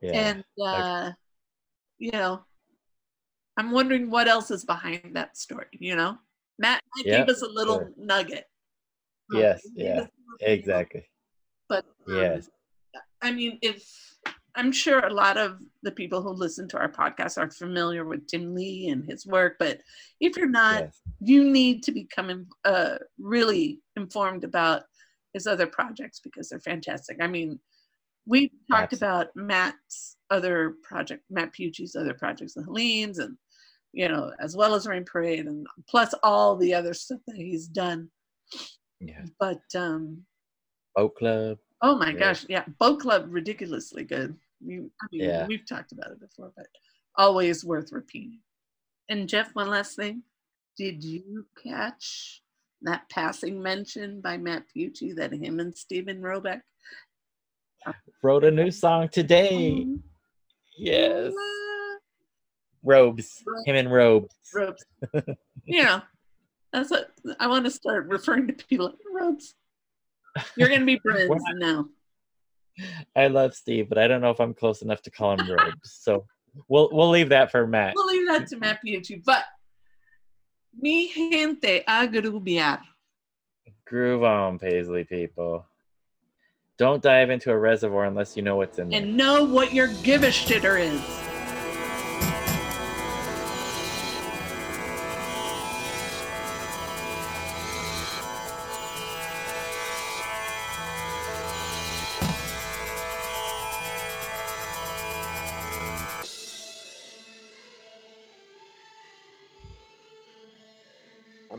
Yeah. And uh you know, I'm wondering what else is behind that story, you know? Matt, Matt Yeah, gave us a little sure. nugget. Yes, gave yeah, us a little- exactly. But um, Yes. I mean, if I'm sure a lot of the people who listen to our podcast are familiar with Tim Lee and his work, but if you're not, yes. you need to become uh, really informed about his other projects because they're fantastic. I mean, we talked Absolutely. about Matt's other project, Matt Piucci's other projects, the Helene's, and you know, as well as Rain Parade, and plus all the other stuff that he's done. Yeah. But um, Boat Club. Oh my Yeah. gosh, yeah, Boat Club ridiculously good. We, I mean, Yeah. we've talked about it before, but always worth repeating. And Jeff, one last thing, did you catch that passing mention by Matt Piucci that him and Steven Roback? Wrote a new song today. Mm-hmm. Yes. Robes. Him and robes. Robes. yeah. that's what I want to start referring to people like robes. You're gonna be friends now. I love Steve, but I don't know if I'm close enough to call him robes. So we'll we'll leave that for Matt. We'll leave that to Matt Piucci, but mi gente a. Groove on, Paisley people. Don't dive into a reservoir unless you know what's in there. and know what your give a shitter is.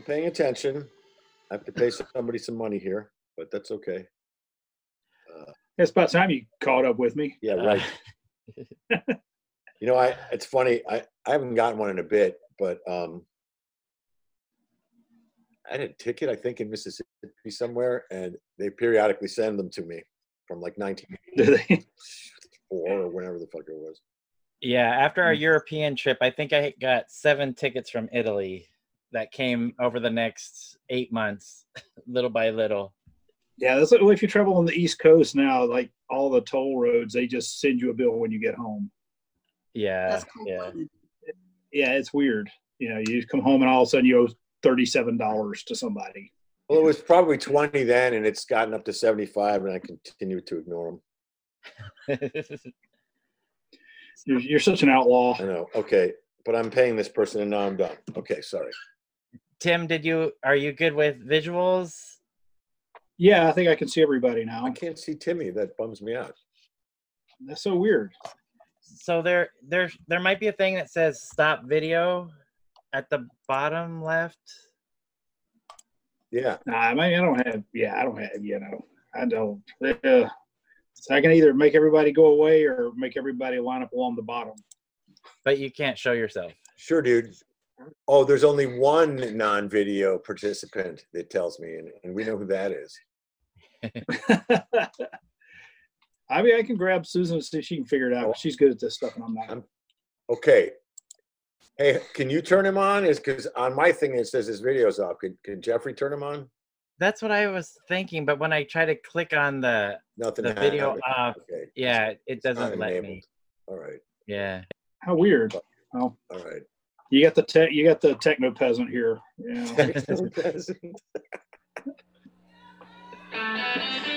Paying attention. I have to pay somebody some money here, but that's okay. It's about time you caught up with me. Yeah, Uh, right. You know, I it's funny. I I haven't gotten one in a bit, but um, I had a ticket I think in Mississippi somewhere, and they periodically send them to me from like 1984 Do or whenever the fuck it was. Yeah, after Hmm. our European trip, I think I got seven tickets from Italy that came over the next eight months, little by little. Yeah, that's well, if you travel on the East Coast now, like all the toll roads, they just send you a bill when you get home. Yeah, That's cool. yeah. Yeah, it's weird. You know, you come home and all of a sudden you owe thirty-seven dollars to somebody. Well, it was probably 20 then, and it's gotten up to 75, and I continue to ignore them. You're, you're such an outlaw. I know. Okay, but I'm paying this person, and now I'm done. Okay, sorry. Tim, did you are you good with visuals? Yeah, I think I can see everybody now. I can't see Timmy. That bums me out. That's so weird. So there there there might be a thing that says stop video at the bottom left. Yeah. Nah, I mean, I don't have. Yeah, I don't have. You know, I don't. Uh, so I can either make everybody go away or make everybody line up along the bottom. But you can't show yourself. Sure, dude. Oh, there's only one non-video participant that tells me, and, and we know who that is. I mean, I can grab Susan and see if she can figure it out. Oh. but She's good at this stuff, and I'm not. I'm- Okay. Hey, can you turn him on? Is because on my thing it says his video's off. Can, can Jeffrey turn him on? That's what I was thinking, but when I try to click on the Nothing. the video off, Okay. yeah, it doesn't let me. All right. Yeah. How weird. Oh. All right. You got the te- you got the techno peasant here. Yeah.